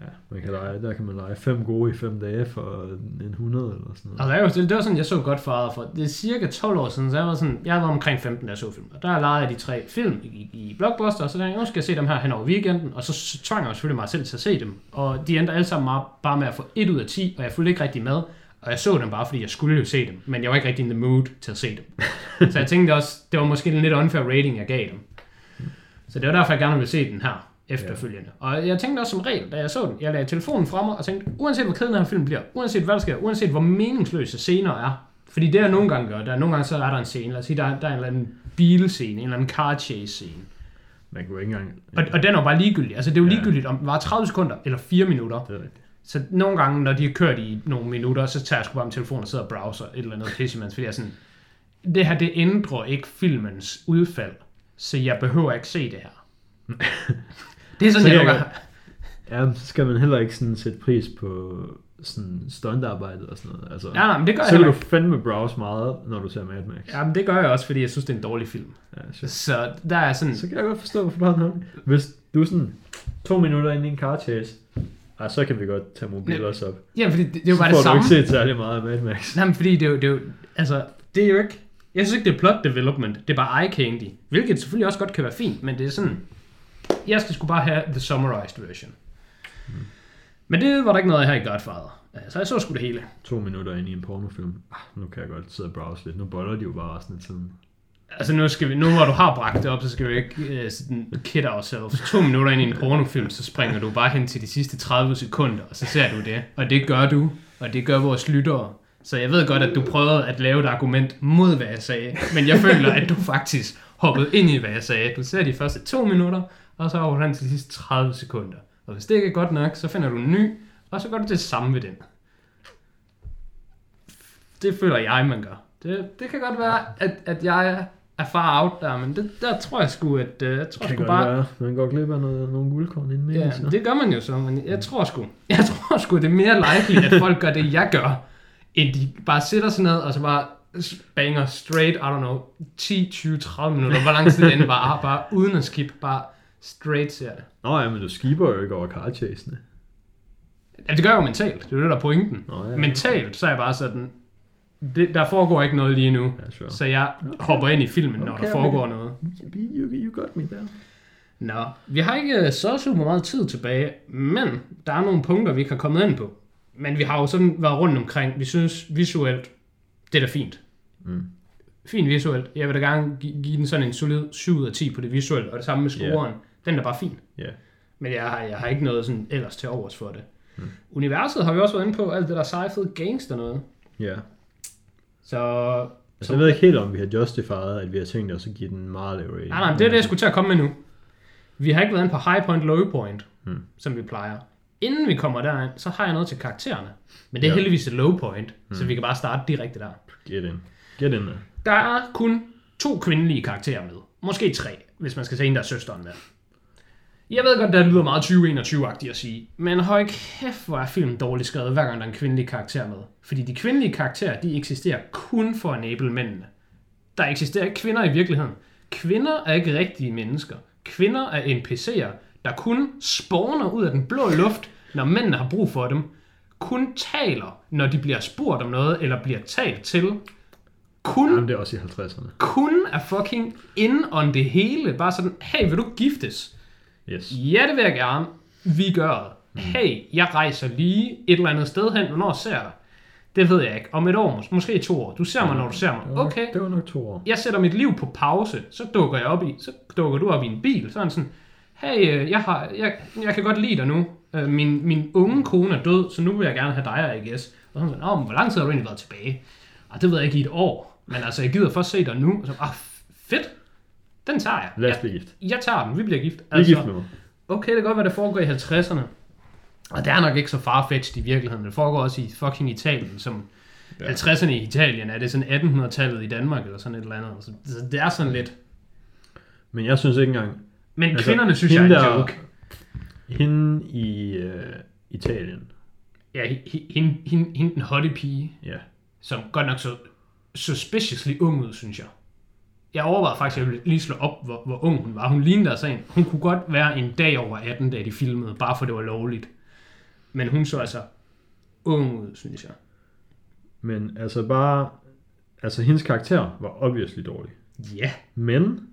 Ja, man kan lege, der kan man lege fem gode i fem dage for en 100 eller sådan noget. Altså, jeg, det, var sådan, jeg så Godfather for. Det er cirka 12 år siden, så jeg var sådan, jeg var omkring 15, da jeg så film. Og der legede jeg de tre film i, i Blockbuster, og så der, nu skal jeg se dem her hen over weekenden, og så tvang jeg selvfølgelig mig selv til at se dem. Og de endte alle sammen meget, bare med at få 1 ud af 10, og jeg fulgte ikke rigtig med. Og jeg så dem bare, fordi jeg skulle jo se dem, men jeg var ikke rigtig in the mood til at se dem. så jeg tænkte også, det var måske en lidt unfair rating, jeg gav dem. Så det var derfor, jeg gerne ville se den her efterfølgende. Ja. Og jeg tænkte også som regel, da jeg så den, jeg lagde telefonen fra mig og tænkte, uanset hvor kedelig den her film bliver, uanset hvad der sker, uanset hvor meningsløse scener er, fordi det jeg nogle gange gør, der er nogle gange så er der en scene, lad os sige, der, er- der er en eller anden bilscene, en eller anden car chase scene. Man kunne ikke engang... Og, og den er bare ligegyldig. Altså det er jo Ja. ligegyldigt, om den var 30 sekunder eller 4 minutter. Det er rigtigt. Så nogle gange, når de har kørt i nogle minutter, så tager jeg sgu bare min telefon og sidder og browser et eller andet pissemans, fordi jeg er sådan, det her, det ændrer ikke filmens udfald, så jeg behøver ikke se det her. det er sådan, Så jeg nogle jeg gange... Ja, så skal man heller ikke sådan sætte pris på sådan stuntarbejdet og sådan noget. Altså, Ja, nej, men det gør jeg så kan heller du fandme browse meget, når du ser Mad Max. Ja, men det gør jeg også, fordi jeg synes, det er en dårlig film. Ja, sure. Så der er sådan... Så kan jeg godt forstå, hvorfor du har den. Hvis du er sådan to minutter inde i en car chase, ej, så kan vi godt tage mobiler os op. Jamen, fordi det, det er jo så bare får det du samme. ikke set særlig meget af Mad Max. Nej, men fordi det er, jo, det er jo... Altså, det er jo ikke... Jeg synes ikke, det er plot development. Det er bare eye candy. Hvilket selvfølgelig også godt kan være fint, men det er sådan... Jeg skal sgu bare have the summarized version. Men det var der ikke noget af her i Godfather. Så jeg så sgu det hele. To minutter inde i en pornofilm. Ah, nu kan jeg godt sidde og browse lidt. Nu boller de jo bare resten af tiden. Altså nu, skal vi, nu hvor du har bragt det op, så skal vi ikke uh, sådan kid ourselves. To minutter ind i en pornofilm, så springer du bare hen til de sidste 30 sekunder, og så ser du det. Og det gør du, og det gør vores lyttere. Så jeg ved godt, at du prøvede at lave et argument mod, hvad jeg sagde. Men jeg føler, at du faktisk hoppede ind i, hvad jeg sagde. Du ser de første to minutter, og så over hen til de sidste 30 sekunder. Og hvis det ikke er godt nok, så finder du en ny, og så gør du det samme ved den. Det føler jeg, man gør. Det, det kan godt være, at, at jeg er far out der, men det, der tror jeg sgu, at øh, jeg tror Kan sgu bare... være. Man går glip af noget, nogle guldkorn inden. Ja, så. det gør man jo så, men jeg tror sgu, jeg tror sgu, det er mere likely, at folk gør det, jeg gør, end de bare sætter sig ned, og så bare banger straight, I don't know, 10, 20, 30 minutter, hvor lang tid det end var, bare uden at skip, bare straight ser det. Nå ja, men du skiber jo ikke over car chasene. Ja, det gør jeg jo mentalt, det er jo det, der er pointen. Nå, ja. Mentalt, så er jeg bare sådan, det, der foregår ikke noget lige nu, Ja, sure. så jeg hopper ind i filmen, når Okay, der foregår okay. noget. You, you got me there. Nå, vi har ikke øh, så super meget tid tilbage, men der er nogle punkter, vi ikke har kommet ind på. Men vi har jo sådan været rundt omkring. Vi synes visuelt, det er da fint. Mm. Fint visuelt. Jeg vil da gerne gi- give den sådan en solid 7 ud af 10 på det visuelle, og det samme med scoren. Den er bare fin. Ja. Men jeg har, jeg har ikke noget sådan ellers til overs for det. Mm. Universet har vi også været inde på, alt det der sci-fi gangster noget. Ja. Så Altså, jeg ved ikke helt, om vi har justified, at vi har tænkt os at give den meget lav rating. Nej, nej, det er det, jeg skulle til at komme med nu. Vi har ikke været inde på high point, low point, Hmm. som vi plejer. Inden vi kommer derind, så har jeg noget til karaktererne. Men det er Ja. heldigvis et low point, så vi kan bare starte direkte der. Get in. Get in der. Øh. Der er kun to kvindelige karakterer med. Måske tre, hvis man skal tage en, der er søsteren med. Jeg ved godt, det lyder meget 2021-agtigt at sige, men høj kæft, hvor er filmen dårligt skrevet, hver gang der er en kvindelig karakter med. Fordi de kvindelige karakterer, de eksisterer kun for at enable mændene. Der eksisterer ikke kvinder i virkeligheden. Kvinder er ikke rigtige mennesker. Kvinder er NPC'er, der kun spawner ud af den blå luft, når mændene har brug for dem. Kun taler, når de bliver spurgt om noget, eller bliver talt til. Kun Jamen, det er også i 50'erne. kun er fucking in on det hele. Bare sådan, hey, vil du giftes? Yes. Ja, det vil jeg gerne. Vi gør det. Hey, jeg rejser lige et eller andet sted hen. Hvornår ser jeg dig? Det ved jeg ikke. Om et år, mås- måske to år. Du ser mig, når du ser mig. Okay. Det var nok to år. Jeg sætter mit liv på pause. Så dukker jeg op i, så dukker du op i en bil. Sådan sådan, hey, øh, jeg, har, jeg, jeg kan godt lide dig nu. Øh, Min, min unge kone er død, så nu vil jeg gerne have dig, I guess. Og sådan, sådan, Åh, men hvor lang tid har du egentlig været tilbage? Ah, det ved jeg ikke i et år. Men altså, jeg gider først se dig nu. Og så, ah, fedt. Den tager jeg. Lad os jeg, blive gift. jeg tager den. Vi bliver gift. Vi er gift med mig. Okay, det kan godt være, det foregår i 50'erne. Og det er nok ikke så farfetched i virkeligheden. Det foregår også i fucking Italien, som Ja. ja. 50'erne i Italien. Er det sådan 1800-tallet i Danmark, eller sådan et eller andet? Så, det er sådan lidt... Men jeg synes ikke engang... Men Altså, altså, kvinderne synes jeg er hende en joke. Hende i øh, Italien, Ja, hi- hende, hende, hende den hotte pige, ja. som godt nok så suspiciously ung ud, synes jeg. Jeg overvejede faktisk, at jeg ville lige slå op, hvor, hvor ung hun var. Hun lignede altså en. Hun kunne godt være en dag over 18, da de filmede, bare for det var lovligt. Men hun så altså ung ud, synes jeg. Men altså bare... Altså hendes karakter var obviously dårlig. Ja. Men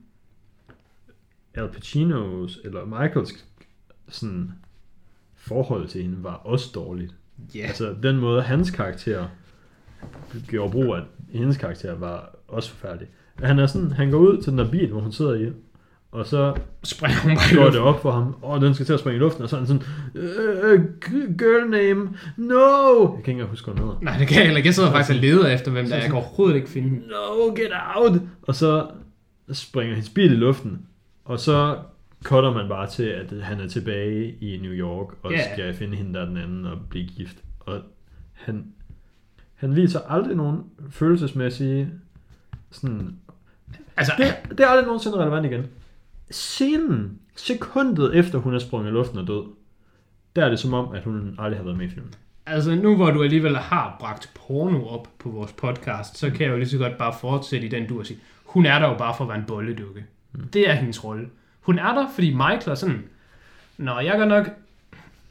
Al Pacinos eller Michaels sådan forhold til hende var også dårligt. Ja. Altså den måde hans karakter gjorde brug af hendes karakter var også forfærdelig. Han er sådan, han går ud til den der bil, hvor hun sidder i, og så Springer hun bare går det op for ham, og den skal til at springe i luften, og så er han sådan, øh, girl name, no! Jeg kan ikke engang huske, hvad hun hedder. Nej, det kan jeg heller ikke. Jeg sidder faktisk og leder efter, hvem der er. Jeg kan overhovedet ikke finde. No, get out! Og så springer hendes bil i luften, og så cutter man bare til, at han er tilbage i New York, og yeah. skal finde hende der den anden og blive gift. Og han, han viser aldrig nogen følelsesmæssige sådan... Altså, Det, det er aldrig nogensinde relevant igen. Scenen, sekundet efter hun er sprunget i luften og død, der er det som om, at hun aldrig har været med i filmen. altså, nu hvor du alligevel har bragt porno op på vores podcast, så kan jeg jo lige så godt bare fortsætte i den du og sige, hun er der jo bare for at være en bolledukke. Mm. Det er hendes rolle. Hun er der, fordi Michael er sådan, Nå, jeg gør nok,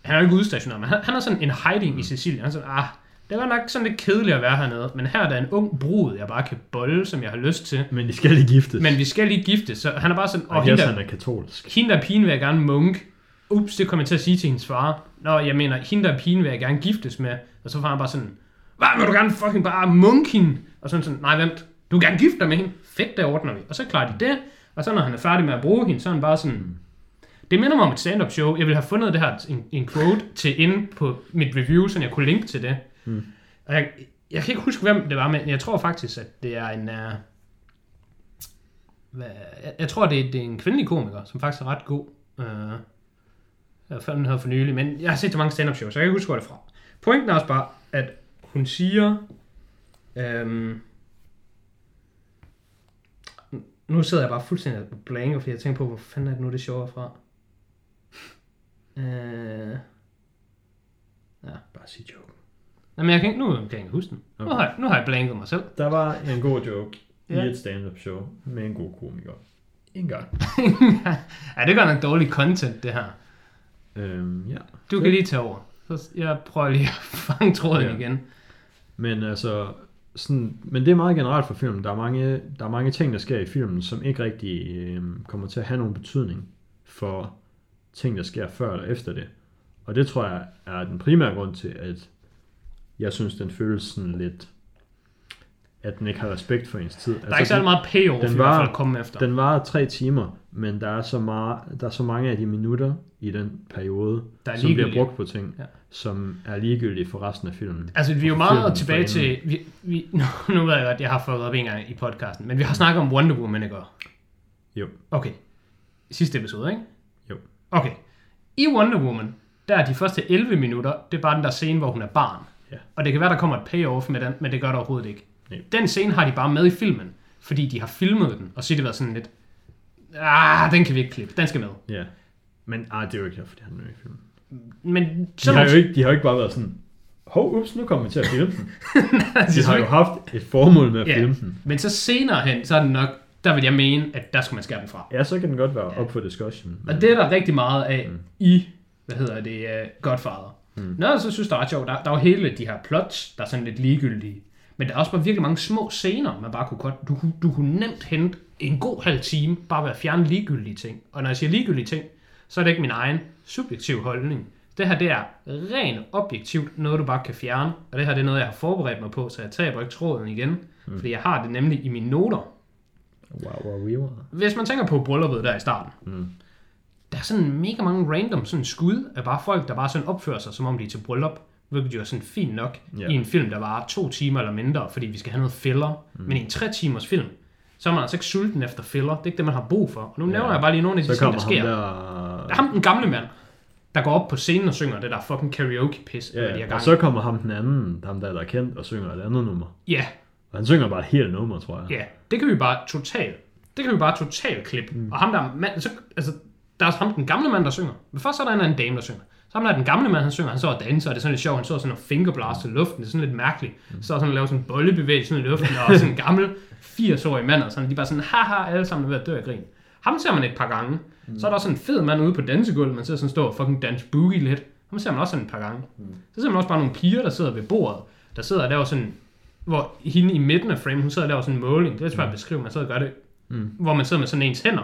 han er jo ikke udstationeret, men han, han er sådan en hiding i Sicilien. Han er sådan, ah, det var nok sådan lidt kedeligt at være hernede, men her er der en ung brud, jeg bare kan bolle, som jeg har lyst til. Men de skal lige giftes. Men vi skal lige gifte, så han er bare sådan, og og hende, han der, er katolsk. hende der er pigen vil jeg gerne munk. Ups, det kommer jeg til at sige til hendes far. Nå, jeg mener, hende der er pigen vil jeg gerne giftes med. Og så var han bare sådan, hvad, vil du gerne fucking bare munk hende? Og sådan sådan, nej vent, du vil gerne gifte dig med hende? Fedt, det ordner vi. Og så klarer de det. Og så når han er færdig med at bruge hende, så er han bare sådan, det minder mig om et stand-up show. Jeg ville have fundet det her, en, en quote til inde på mit review, så jeg kunne linke til det. Mm. Og jeg, jeg kan ikke huske, hvem det var, men jeg tror faktisk, at det er en... Uh, hvad, jeg, jeg tror, det er, det er en kvindelig komiker, som faktisk er ret god. Uh, jeg har den her for nylig, men jeg har set så mange stand-up shows, så jeg kan ikke huske, hvor det er fra. Pointen er også bare, at hun siger... Um, nu sidder jeg bare fuldstændig på blank, fordi jeg tænker på, hvor fanden er det nu, det sjovere er fra. Uh, Bare sig jo. Jamen, jeg kan ikke, nu kan jeg ikke huske den. Nu, Okay. har, jeg- nu har jeg blanket mig selv. Der var en god joke ja. I et stand-up show med en god komiker. En gang. ja, det gør nok dårlig content, det her. Øhm, ja. Du kan lige tage over. Så jeg prøver lige at fange tråden ja. igen. Men altså, sådan, men det er meget generelt for filmen. Der er mange, der er mange ting, der sker i filmen, som ikke rigtig øh, kommer til at have nogen betydning for ting, der sker før eller efter det. Og det tror jeg er den primære grund til, at jeg synes, den føles sådan lidt, at den ikke har respekt for ens tid. Altså, Der er ikke særlig meget payoff den i var- hvert fald komme efter. Den varer tre timer, men der er så, meget, der er så mange af de minutter i den periode, Der er som bliver brugt på ting, Ja. som er ligegyldige for resten af filmen. Altså, vi er jo meget tilbage til... Vi, vi, nu, nu ved jeg godt, jeg har fået op en gang i podcasten, men vi har snakket om Wonder Woman, ikke? Jo. Okay. Sidste episode, ikke? Jo. Okay. I Wonder Woman, der er de første 11 minutter, det er bare den der scene, hvor hun er barn. Ja. Og det kan være, der kommer et payoff med den, men det gør der overhovedet ikke. Nej. Den scene har de bare med i filmen, fordi de har filmet den, og så har det været sådan lidt, ah, den kan vi ikke klippe, den skal med. Ja. Men ah, det er jo ikke derfor, de har den med i filmen. Men De har, jo ikke, de har jo ikke bare været sådan, hov, ups, nu kommer vi til at filme den. De har jo haft et formål med at Ja. filme den. Men så senere hen, så er den nok, der vil jeg mene, at der skal man skære den fra. Ja, så kan den godt være op for discussion. Og det er der rigtig meget af mm. i, hvad hedder det, uh, Godfather. Mm. Noget, jeg så synes, der er ret sjovt, der, der er jo hele de her plots, der er sådan lidt ligegyldige. Men der er også bare virkelig mange små scener, man bare kunne godt, du, kunne- du kunne nemt hente en god halv time, bare ved at fjerne ligegyldige ting. Og når jeg siger ligegyldige ting, så er det ikke min egen subjektiv holdning. Det her, det er rent objektivt noget, du bare kan fjerne. Og det her, det er noget, jeg har forberedt mig på, så jeg taber ikke tråden igen. Mm. Fordi jeg har det nemlig i mine noter. Wow, wow, wow. Hvis man tænker på brylluppet der i starten, Mm. Der er sådan mega mange random sådan skud af bare folk, der bare sådan opfører sig, som om de er til bryllup. Hvilket jo er sådan fint nok Ja. i en film, der var to timer eller mindre, fordi vi skal have noget filler. Mm. Men i en tre timers film, så er man altså ikke sulten efter filler. Det er ikke det, man har brug for. Og nu Ja. nævner jeg bare lige nogle af de ting, der sker. Der... der... er ham den gamle mand, der går op på scenen og synger det der fucking karaoke-pis. De ja, og så kommer ham den anden, ham der, der er kendt, og synger et andet nummer. Ja, Og han synger bare et helt nummer, tror jeg. ja, det kan vi bare totalt, det kan vi bare totalt klippe. Mm. Og ham der mand, så, altså, der er ham den gamle mand, der synger. Men først er der en anden dame, der synger. Så ham der er den gamle mand, han synger, han står og danser, og det er sådan lidt sjovt, han står sådan og fingerblast i luften, det er sådan lidt mærkeligt. Så sådan og laver sådan en bollebevægelse sådan i luften, og sådan en gammel 80-årig mand, og sådan, de er bare sådan, haha, alle sammen er ved at dø af grin. Ham ser man et par gange. Så er der også en fed mand ude på dansegulvet, man ser sådan stå og fucking dance boogie lidt. Ham ser man også sådan et par gange. Så ser man også bare nogle piger, der sidder ved bordet, der sidder og laver sådan, hvor hende i midten af frame, hun sidder og laver sådan en måling. Det er svært at beskrive, man sidder og gør det, mm. hvor man sidder med sådan ens hænder,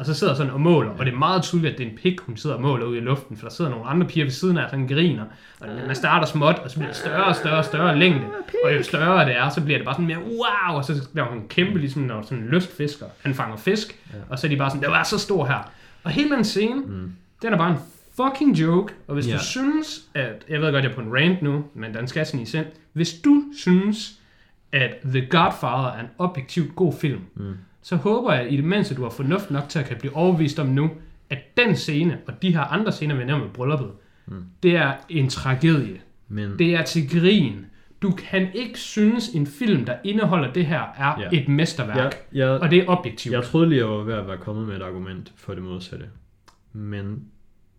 og så sidder sådan og måler, og det er meget tydeligt, at det er en pik, hun sidder og måler ude i luften, for der sidder nogle andre piger ved siden af, sådan griner, og man starter småt, og så bliver det større og større og større længde, og jo større det er, så bliver det bare sådan mere wow, og så bliver hun kæmpe, ligesom når sådan en lystfisker, han fanger fisk, og så er de bare sådan, det var så stor her. Og hele den scene, mm. den er bare en fucking joke, og hvis Ja. du synes, at, jeg ved godt, jeg er på en rant nu, men den skal sådan i sind, hvis du synes, at The Godfather er en objektivt god film, mm. Så håber jeg i det mindste, du har fornuft nok til at kan blive overbevist om nu, at den scene, og de her andre scener, vi nævner med brylluppet, mm. det er en tragedie. Men Det er til grin. Du kan ikke synes, en film, der indeholder det her, er Ja. et mesterværk. jeg, jeg, Og det er objektivt. jeg troede lige, jeg var ved at være kommet med et argument for det modsatte. Men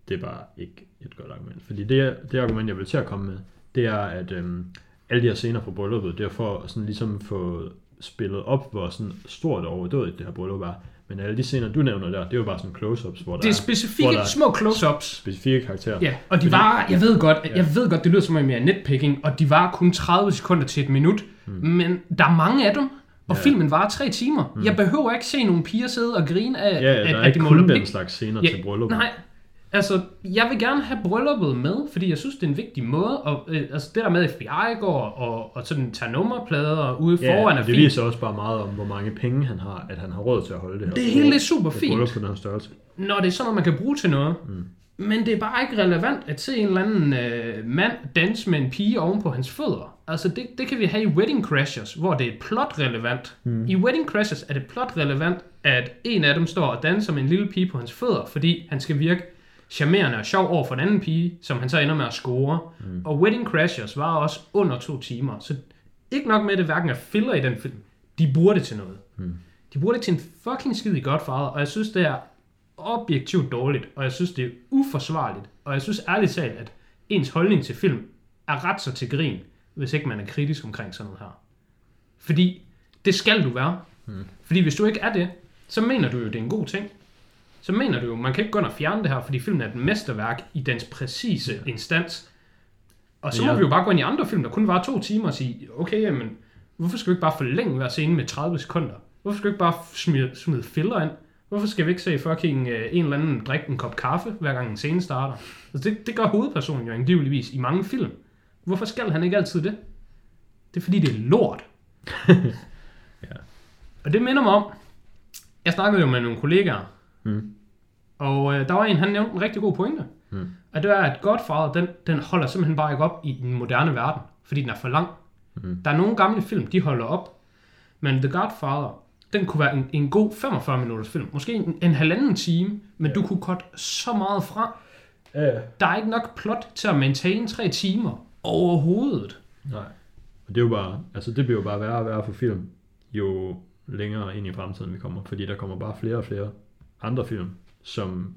det er bare ikke et godt argument. Fordi det, det argument, jeg vil til at komme med, det er, at øhm, alle de her scener fra brylluppet, det er for sådan ligesom få spillet op, hvor sådan stort og overdådigt det her bryllup er. Men alle de scener, du nævner der, det er jo bare sådan close-ups, hvor der det er specifikke der er små close-ups. specifikke karakterer. Ja, og de Fordi- var, jeg ved godt, jeg ved godt, det lyder som om jeg er nitpicking, og de var kun 30 sekunder til et minut, mm. men der er mange af dem, og Ja. filmen var tre timer. Mm. Jeg behøver ikke se nogle piger sidde og grine af, Ja, ja, at, der er at ikke de kun den slags scener Ja, til bryllup. Nej, altså, jeg vil gerne have brylluppet med, fordi jeg synes, det er en vigtig måde, og øh, altså det der med, at FBI går og, og sådan tager nummerplader ude Ja, foran er det fint. viser også bare meget om, hvor mange penge han har, at han har råd til at holde det her. Det hele er super fint. på den her størrelse. når det er sådan noget, man kan bruge til noget. Mm. Men det er bare ikke relevant at se en eller anden øh, mand danse med en pige oven på hans fødder. Altså det, det kan vi have i Wedding Crashers, hvor det er plot relevant. Mm. I Wedding Crashers er det plot relevant, at en af dem står og danser med en lille pige på hans fødder, fordi han skal virke charmerende og sjov over for en anden pige, som han så ender med at score. Mm. Og Wedding Crashers var også under to timer, så ikke nok med, at det hverken er filler i den film. De bruger det til noget. Mm. De bruger det til en fucking skid i Godfather, og jeg synes, det er objektivt dårligt, og jeg synes, det er uforsvarligt. Og jeg synes ærligt talt, at ens holdning til film er ret så til grin, hvis ikke man er kritisk omkring sådan noget her. Fordi det skal du være. Mm. Fordi hvis du ikke er det, så mener du jo, det er en god ting. Så mener du jo, man kan ikke gå ind og fjerne det her, fordi filmen er et mesterværk i dens præcise ja. instans. Og så Men må vi jo bare gå ind i andre film, der kun var to timer og sige, okay, jamen, hvorfor skal vi ikke bare forlænge hver scene med 30 sekunder? Hvorfor skal vi ikke bare smide, smide filler ind? Hvorfor skal vi ikke se fucking øh, en eller anden drikke en kop kaffe, hver gang en scene starter? Altså det, det gør hovedpersonen jo angiveligvis i mange film. Hvorfor skal han ikke altid det? Det er fordi, det er lort. Ja. Og det minder mig om, jeg snakkede jo med nogle kollegaer, Mm. og øh, der var en, han nævnte en rigtig god pointe. Mm. At det er, at Godfather, den, den holder simpelthen bare ikke op i den moderne verden, fordi den er for lang. Mm. Der er nogle gamle film, de holder op, men The Godfather, den kunne være en, en god 45 minutters film. Måske en, en halvanden time, men du kunne korte så meget fra. Ja, ja. Der er ikke nok plot til at maintain tre timer overhovedet. Nej. Og det er jo bare, altså det bliver jo bare værre og værre for film, jo længere ind i fremtiden vi kommer, fordi der kommer bare flere og flere andre film, som,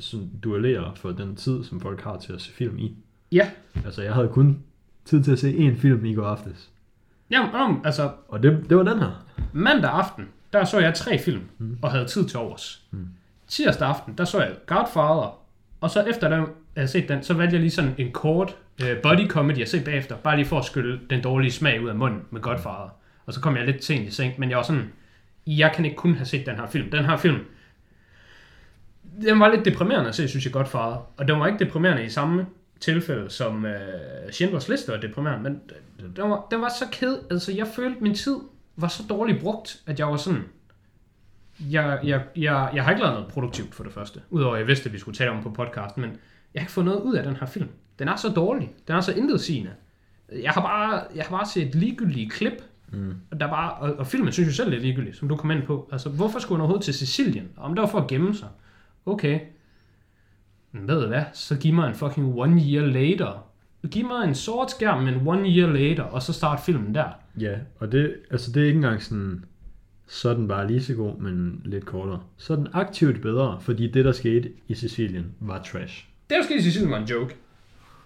som duellerer for den tid, som folk har til at se film i. Ja, Altså jeg havde kun tid til at se én film i går aftes, Jamen, om, altså og det, det var den her. mandag aften, der så jeg tre film, mm. og havde tid til overs. Mm. Tirsdag aften, der så jeg Godfather, og så efter at jeg havde set den, så valgte jeg lige sådan en kort øh, body comedy at se bagefter, bare lige for at skylle den dårlige smag ud af munden med Godfather. Og så kom jeg lidt sent i seng, men jeg var sådan, jeg kan ikke kun have set den her film. Den her film, den var lidt deprimerende at se, synes jeg, Godfather. Og den var ikke deprimerende i samme tilfælde, som øh, Schindlers Liste var deprimerende, men den var, den var så ked, altså jeg følte, min tid var så dårligt brugt, at jeg var sådan, jeg, jeg, jeg, jeg har ikke lavet noget produktivt for det første, udover at jeg vidste, at vi skulle tale om på podcasten, men jeg har ikke fået noget ud af den her film. Den er så dårlig, den er så intetsigende. Jeg har bare, jeg har bare set ligegyldige klip Mm. Og, der er bare, og, og filmen synes jeg selv er ligegyldigt, som du kom ind på. Altså, hvorfor skulle han overhovedet til Sicilien? Om det var for at gemme sig. Okay. Men ved du hvad? Så giv mig en fucking one year later. Giv mig en sort skærm, men one year later, og så start filmen der. Ja, og det, altså det er ikke engang sådan, så den bare lige så god, men lidt kortere. Så er den aktivt bedre, fordi det, der skete i Sicilien, var trash. Det, der skete i Sicilien, var en joke.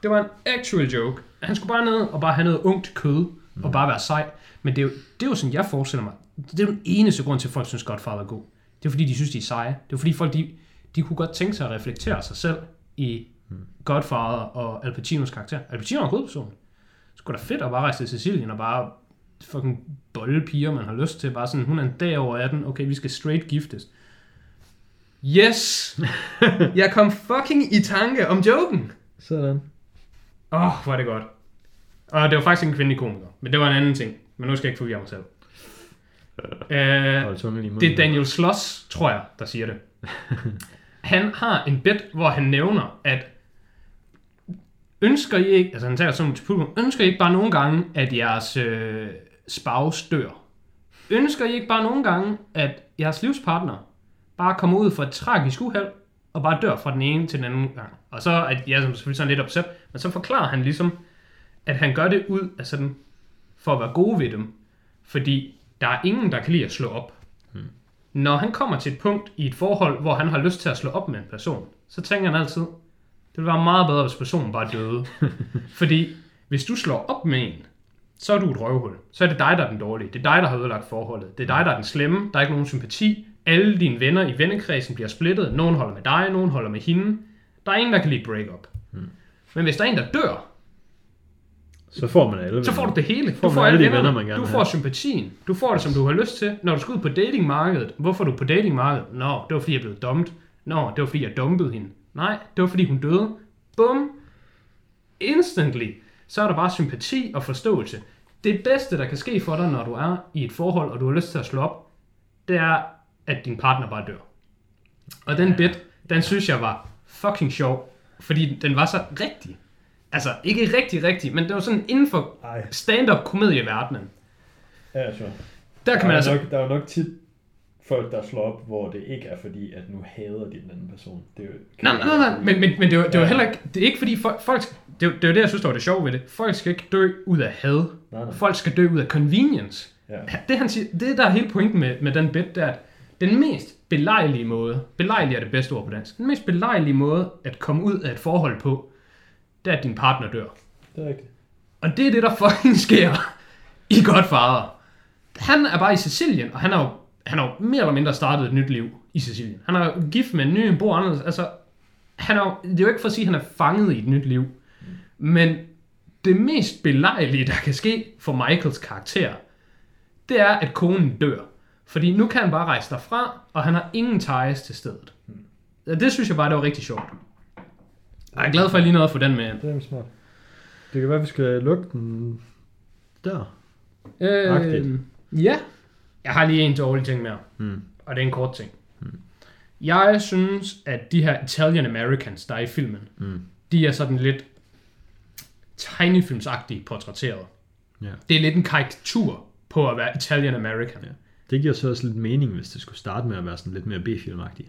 Det var en actual joke. Han skulle bare ned og bare have noget ungt kød, og bare være sej. Men det er, jo, det er jo sådan, jeg forestiller mig. Det er jo den eneste grund til, at folk synes, Godfather er god. Det er fordi, de synes, de er seje. Det er fordi, folk de, de kunne godt tænke sig at reflektere sig selv i Godfather og Al Pacinos karakter. Al Pacino er hovedpersonen. Sgu da fedt at bare rejse til Sicilien og bare fucking bolle piger, man har lyst til. Bare sådan, hun er en dag over 18. Okay, vi skal straight giftes. Yes! jeg kom fucking i tanke om joken. Sådan. Åh, oh, hvor er det godt. Og det var faktisk en kvindelig komiker, men det var en anden ting. Men nu skal jeg ikke forvirre mig selv. Uh, det er Daniel Sloss, tror jeg, der siger det. Han har en bit, hvor han nævner, at ønsker I ikke, altså han taler sådan til publikum, ønsker I ikke bare nogle gange, at jeres øh, spouse dør? Ønsker I ikke bare nogle gange, at jeres livspartner bare kommer ud for et tragisk uheld, og bare dør fra den ene til den anden gang? Og så at jeg som selvfølgelig sådan lidt upset, men så forklarer han ligesom, at han gør det ud af sådan, for at være gode ved dem, fordi der er ingen, der kan lide at slå op. Når han kommer til et punkt i et forhold, hvor han har lyst til at slå op med en person, så tænker han altid, det ville være meget bedre, hvis personen bare døde. Fordi hvis du slår op med en, så er du et røvhul. Så er det dig, der er den dårlige. Det er dig, der har ødelagt forholdet. Det er dig, der er den slemme. Der er ikke nogen sympati. Alle dine venner i vennekredsen bliver splittet. Nogen holder med dig, nogen holder med hende. Der er ingen, der kan lide break-up. Men hvis der er en, der dør, Så får man alle så får du det hele. Får Du får alle alle de venner, man gerne Du får have. sympatien. Du får det, som du har lyst til. Når du skal ud på datingmarkedet. Hvorfor er du på datingmarkedet? Nå, det var fordi, jeg blev dumpet. Nå, det var fordi, jeg dumpede hende. Nej, det var fordi, hun døde. Bum. Instantly. Så er der bare sympati og forståelse. Det bedste, der kan ske for dig, når du er i et forhold, og du har lyst til at slå op, det er, at din partner bare dør. Og den bit, den synes jeg var fucking sjov, fordi den var så rigtig. Altså, ikke rigtig rigtig, men det var sådan inden for Ej. stand-up komedieverdenen. Ja, sure. Der kan man altså... nok, der er jo nok tit folk, der slår op, hvor det ikke er fordi, at nu hader de den anden person. Det er jo, Nej, nej, nej, men, men, men det, var, det var heller ikke... Det er ikke fordi folk... folk det, det var det, jeg synes, der var det sjove ved det. Folk skal ikke dø ud af had. Nej, nej. Folk skal dø ud af convenience. Ja. Det, han siger, det der er hele pointen med, med den bit, det er, at den mest belejlige måde, belejlig er det bedste ord på dansk, den mest belejlige måde at komme ud af et forhold på, det er, at din partner dør. Det er rigtigt. Og det er det, der fucking sker i Godfather. Han er bare i Sicilien, og han har jo, han har jo mere eller mindre startet et nyt liv i Sicilien. Han er gift med en ny, en bor anderledes. Altså, han er jo, det er jo ikke for at sige, at han er fanget i et nyt liv. Men det mest belejlige, der kan ske for Michaels karakter, det er, at konen dør. Fordi nu kan han bare rejse derfra, og han har ingen ties til stedet. Ja, Det synes jeg bare, det var rigtig sjovt. Jeg er glad for, at jeg lige nåede at få den med. Det er smart. Det kan være, vi skal lukke den der. Øh, Agtigt. ja. Jeg har lige en dårlig ting mere. Mm. Og det er en kort ting. Jeg synes, at de her Italian Americans, der er i filmen, Mm. de er sådan lidt tegnefilmsagtigt portrætteret. Ja. Det er lidt en karikatur på at være Italian American. Ja. Det giver så også lidt mening, hvis det skulle starte med at være sådan lidt mere B-filmagtigt.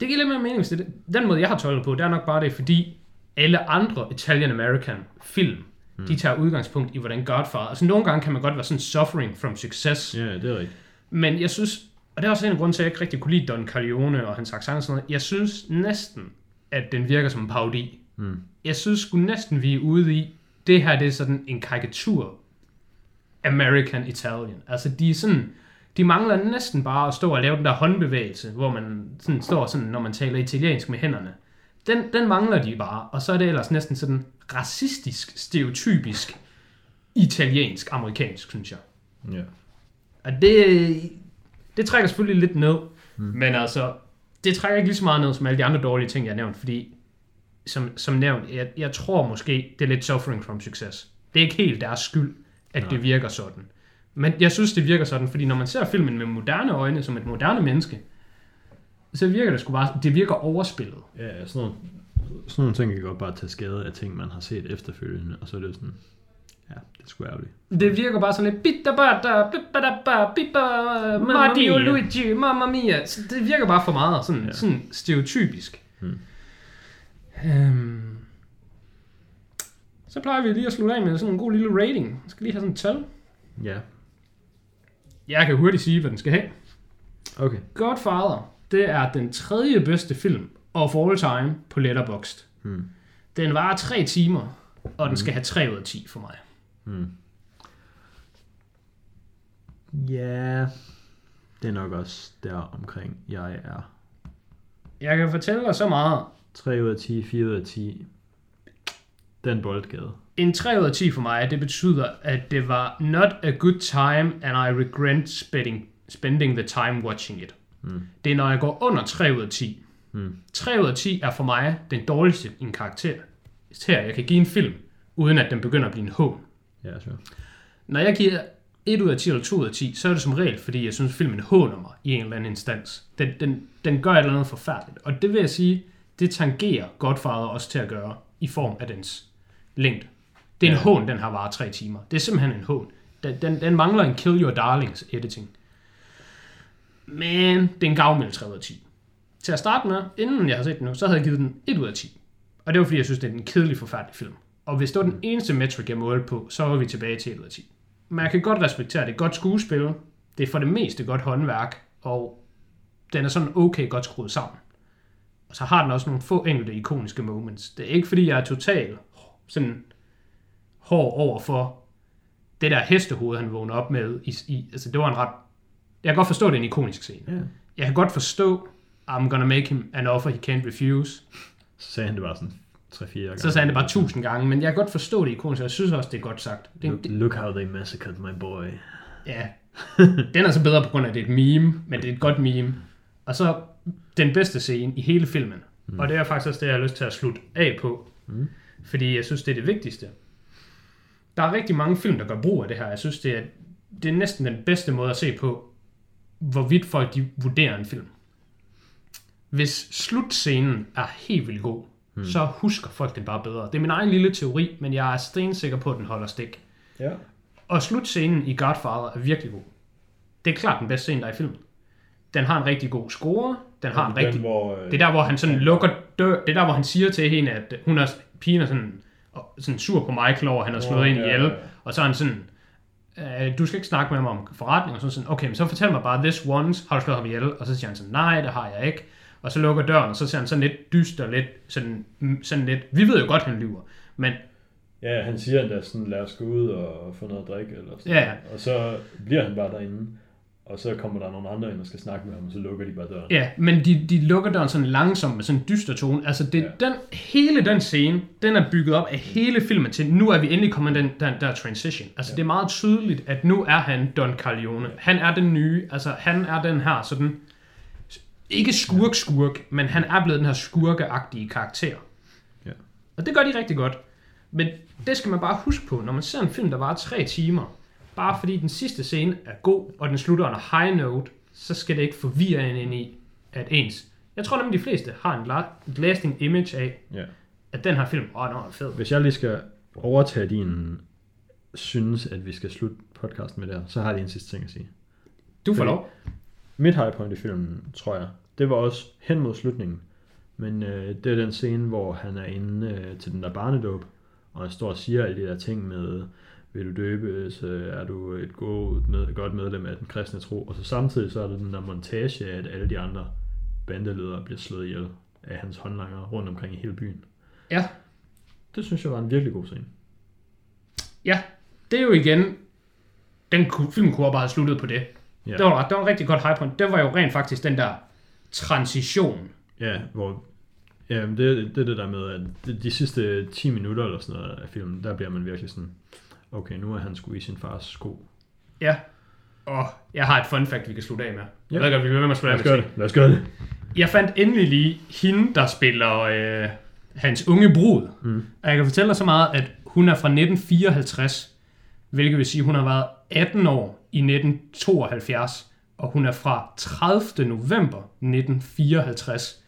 Det giver lidt mere mening, hvis det er det. Den måde, jeg har tolket på, det er nok bare det, fordi alle andre Italian American film, mm. de tager udgangspunkt i, hvordan Godfather... Altså nogle gange kan man godt være sådan suffering from success. Ja, det er rigtigt. Men jeg synes, og det er også en af grunden til, at jeg ikke rigtig kunne lide Don Corleone og hans accent og sådan noget. Jeg synes næsten, at den virker som en parodi. Mm. Jeg synes sgu næsten, vi er ude i, det her det er sådan en karikatur American Italian. Altså de er sådan, de mangler næsten bare at stå og lave den der håndbevægelse, hvor man sådan står sådan, når man taler italiensk med hænderne. Den, den mangler de bare, og så er det ellers næsten sådan racistisk, stereotypisk italiensk, amerikansk, synes jeg. Ja. Og det, det trækker selvfølgelig lidt ned, mm. men altså, det trækker ikke lige så meget ned som alle de andre dårlige ting, jeg har nævnt, fordi som, som nævnt, jeg, jeg tror måske, det er lidt suffering from success. Det er ikke helt deres skyld, at Nej. det virker sådan. Men jeg synes, det virker sådan, fordi når man ser filmen med moderne øjne, som et moderne menneske, så virker det sgu bare, det virker overspillet. Ja, sådan nogle, sådan nogle ting kan godt bare tage skade af ting, man har set efterfølgende, og så er det sådan, Ja, det er sgu ærgerligt. Det virker bare sådan lidt bitta bada, bippa ba, bippa, Mario. Luigi, mamma mia. Så det virker bare for meget sådan. Ja. sådan stereotypisk. Hmm. Øhm. Så plejer vi lige at slutte af med sådan en god lille rating. Jeg skal lige have sådan et tal. Ja, Jeg kan hurtigt sige, hvad den skal have. okay. Godfather, det er den tredje bedste film of all time på Letterboxd. Hmm. Den varer 3 timer, og den skal have 3 ud af 10 for mig. Hmm. Ja, det er nok også der omkring, jeg er. Jeg kan fortælle dig så meget. 3 ud af 10, 4 ud af 10. Den boldgade. En 3 ud af 10 for mig, det betyder, at det var not a good time, and I regret spending, spending the time watching it. Mm. Det er, når jeg går under 3 ud af 10. Mm. 3 ud af 10 er for mig den dårligste i en karakter. Her, jeg kan give en film, uden at den begynder at blive en hån. Ja, sure. Når jeg giver 1 ud af 10 eller 2 ud af 10, så er det som regel, fordi jeg synes, filmen håner mig i en eller anden instans. Den, den, den gør et eller andet forfærdeligt. Og det vil jeg sige, det tangerer Godfather også til at gøre i form af dens længde. Det er en Ja. hån, den har varet 3 timer. Det er simpelthen en hån. Den, den, den mangler en Kill Your Darlings editing. Men det er en gavmild 3 ud af 10. Til at starte med, inden jeg har set den nu, så havde jeg givet den 1 ud af 10. Og det var fordi, jeg synes, det er en kedelig, forfærdelig film. Og hvis det var den eneste metric, jeg målte på, så var vi tilbage til 1 ud af 10. Men jeg kan godt respektere, det er godt skuespil. Det er for det meste godt håndværk. Og den er sådan okay godt skruet sammen. Og så har den også nogle få enkelte ikoniske moments. Det er ikke fordi, jeg er totalt sådan hård over for det der hestehoved, han vågner op med. I, i, altså, det var en ret... Jeg kan godt forstå, det er en ikonisk scene. Ja. Jeg kan godt forstå, I'm gonna make him an offer he can't refuse. Så sagde han det bare sådan 3-4 gange. Så sagde han det bare tusind gange, men jeg kan godt forstå det ikonisk, og jeg synes også, det er godt sagt. Det, Look, det, look how they massacred my boy. ja, den er så bedre på grund af, at det er et meme, men det er et godt meme. Og så den bedste scene i hele filmen, mm. og det er faktisk også det, jeg har lyst til at slutte af på, Mm. fordi jeg synes, det er det vigtigste. Der er rigtig mange film, der gør brug af det her. Jeg synes, det er, det er næsten den bedste måde at se på, hvorvidt folk de vurderer en film. Hvis slutscenen er helt vildt god, hmm. så husker folk den bare bedre. Det er min egen lille teori, men jeg er stensikker på, at den holder stik. Ja. Og slutscenen i Godfather er virkelig god. Det er klart den bedste scene, der er i filmen. Den har en rigtig god score. Den har en rigtig... hvor, øh, Det er der, hvor han sådan lukker dør. Det er der, hvor han siger til hende, at hun er, pigen er sådan, sådan sur på Michael over, at han har slået oh, ind ja, ihjel. ja, ja. Og så er han sådan, øh, du skal ikke snakke med mig om forretning. Og så sådan, okay, men så fortæl mig bare, this once, har du slået ham ihjel? Og så siger han sådan, nej, det har jeg ikke. Og så lukker døren, og så ser han sådan lidt dyster, lidt, sådan, mm, sådan lidt, vi ved jo godt, han lyver. Men Ja, han siger endda sådan, lad os gå ud og få noget at drikke, eller sådan Ja. Og så bliver han bare derinde, og så kommer der nogle andre ind og skal snakke med ham, og så lukker de bare døren. Ja, men de, de lukker døren sådan langsomt med sådan en dyster tone. Altså det, Ja. ja. den, hele den scene, den er bygget op af hele filmen til, nu er vi endelig kommet den, den der transition. Altså ja. det er meget tydeligt, at nu er han Don Corleone. Han er den nye, altså han er den her sådan, ikke skurk-skurk, men han er blevet den her skurkeagtige karakter. Ja. Og det gør de rigtig godt. Men det skal man bare huske på, når man ser en film, der varer tre timer, bare fordi den sidste scene er god, og den slutter on a high note, så skal det ikke forvirre en ind i, at ens... Jeg tror nemlig, de fleste har en la- lasting image af, Ja. at den her film, åh, oh, den er fed. Hvis jeg lige skal overtage din synes, at vi skal slutte podcasten med det her, så har jeg en sidste ting at sige. Du får Fordi- lov. Mit high point i filmen, tror jeg, det var også hen mod slutningen. Men øh, det er den scene, hvor han er inde øh, til den der barnedåb, og han står og siger alle de der ting med, vil du døbes, er du et god med, godt medlem af den kristne tro, og så samtidig så er der den der montage af, at alle de andre bandeledere bliver slået ihjel af hans håndlanger rundt omkring i hele byen. Ja. Det synes jeg var en virkelig god scene. Ja, det er jo igen, den film kunne bare have sluttet på det. Ja. Det, var, det var en rigtig godt high point. Det var jo rent faktisk den der transition. Ja, hvor ja, det, det er det der med, at de, de sidste 10 minutter eller sådan noget af filmen, der bliver man virkelig sådan, okay, nu er han sgu i sin fars sko. Ja. Og jeg har et fun fact, vi kan slutte af med. Ja. Jeg ved ikke, om vi bliver med at slutte Lad af os med gøre det. Lad os gøre det. Jeg fandt endelig lige hende, der spiller øh, hans unge brud. Mm. Og jeg kan fortælle dig så meget, at hun er fra 1954, hvilket vil sige, at hun har været 18 år i 1972, og hun er fra 30. november 1954,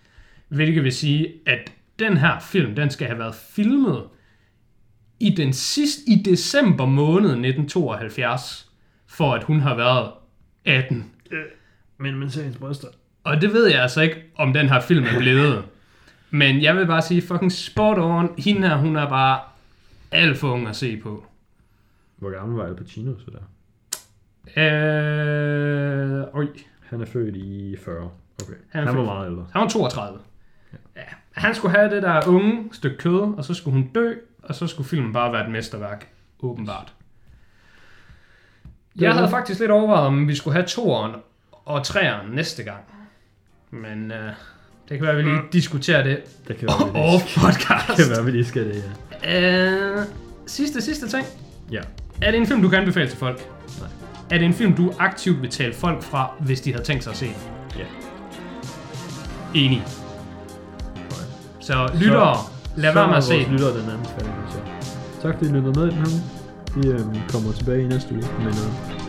hvilket vil sige, at den her film, den skal have været filmet i den sidste, i december måned 1972, for at hun har været 18. Men man ser hendes bryster. Og det ved jeg altså ikke, om den her film er blevet. Men jeg vil bare sige, fucking spot on. Hende her, hun er bare alt for ung at se på. Hvor gammel var Al Pacino så der? Øh, øj. Han er født i 40. Okay. Han er Han, var meget ældre. Han var 32. Ja. Han skulle have det der unge stykke kød, og så skulle hun dø, og så skulle filmen bare være et mesterværk. Åbenbart. Jeg havde faktisk lidt overvejet, om vi skulle have toeren og treeren næste gang. Men øh, det kan være, at vi lige diskuterer det Det kan være, vi lige, off podcast. det kan være, vi lige skal det, ja. Øh, sidste, sidste ting. Ja. Er det en film, du kan anbefale til folk? Nej. Er det en film, du aktivt vil tale folk fra, hvis de havde tænkt sig at se den? Ja. Enig. Så lyttere, lad være med at se den. lyttere den anbefaling, så. Tak fordi I lyttede med i den her. Vi øhm, kommer tilbage i næste uge med noget.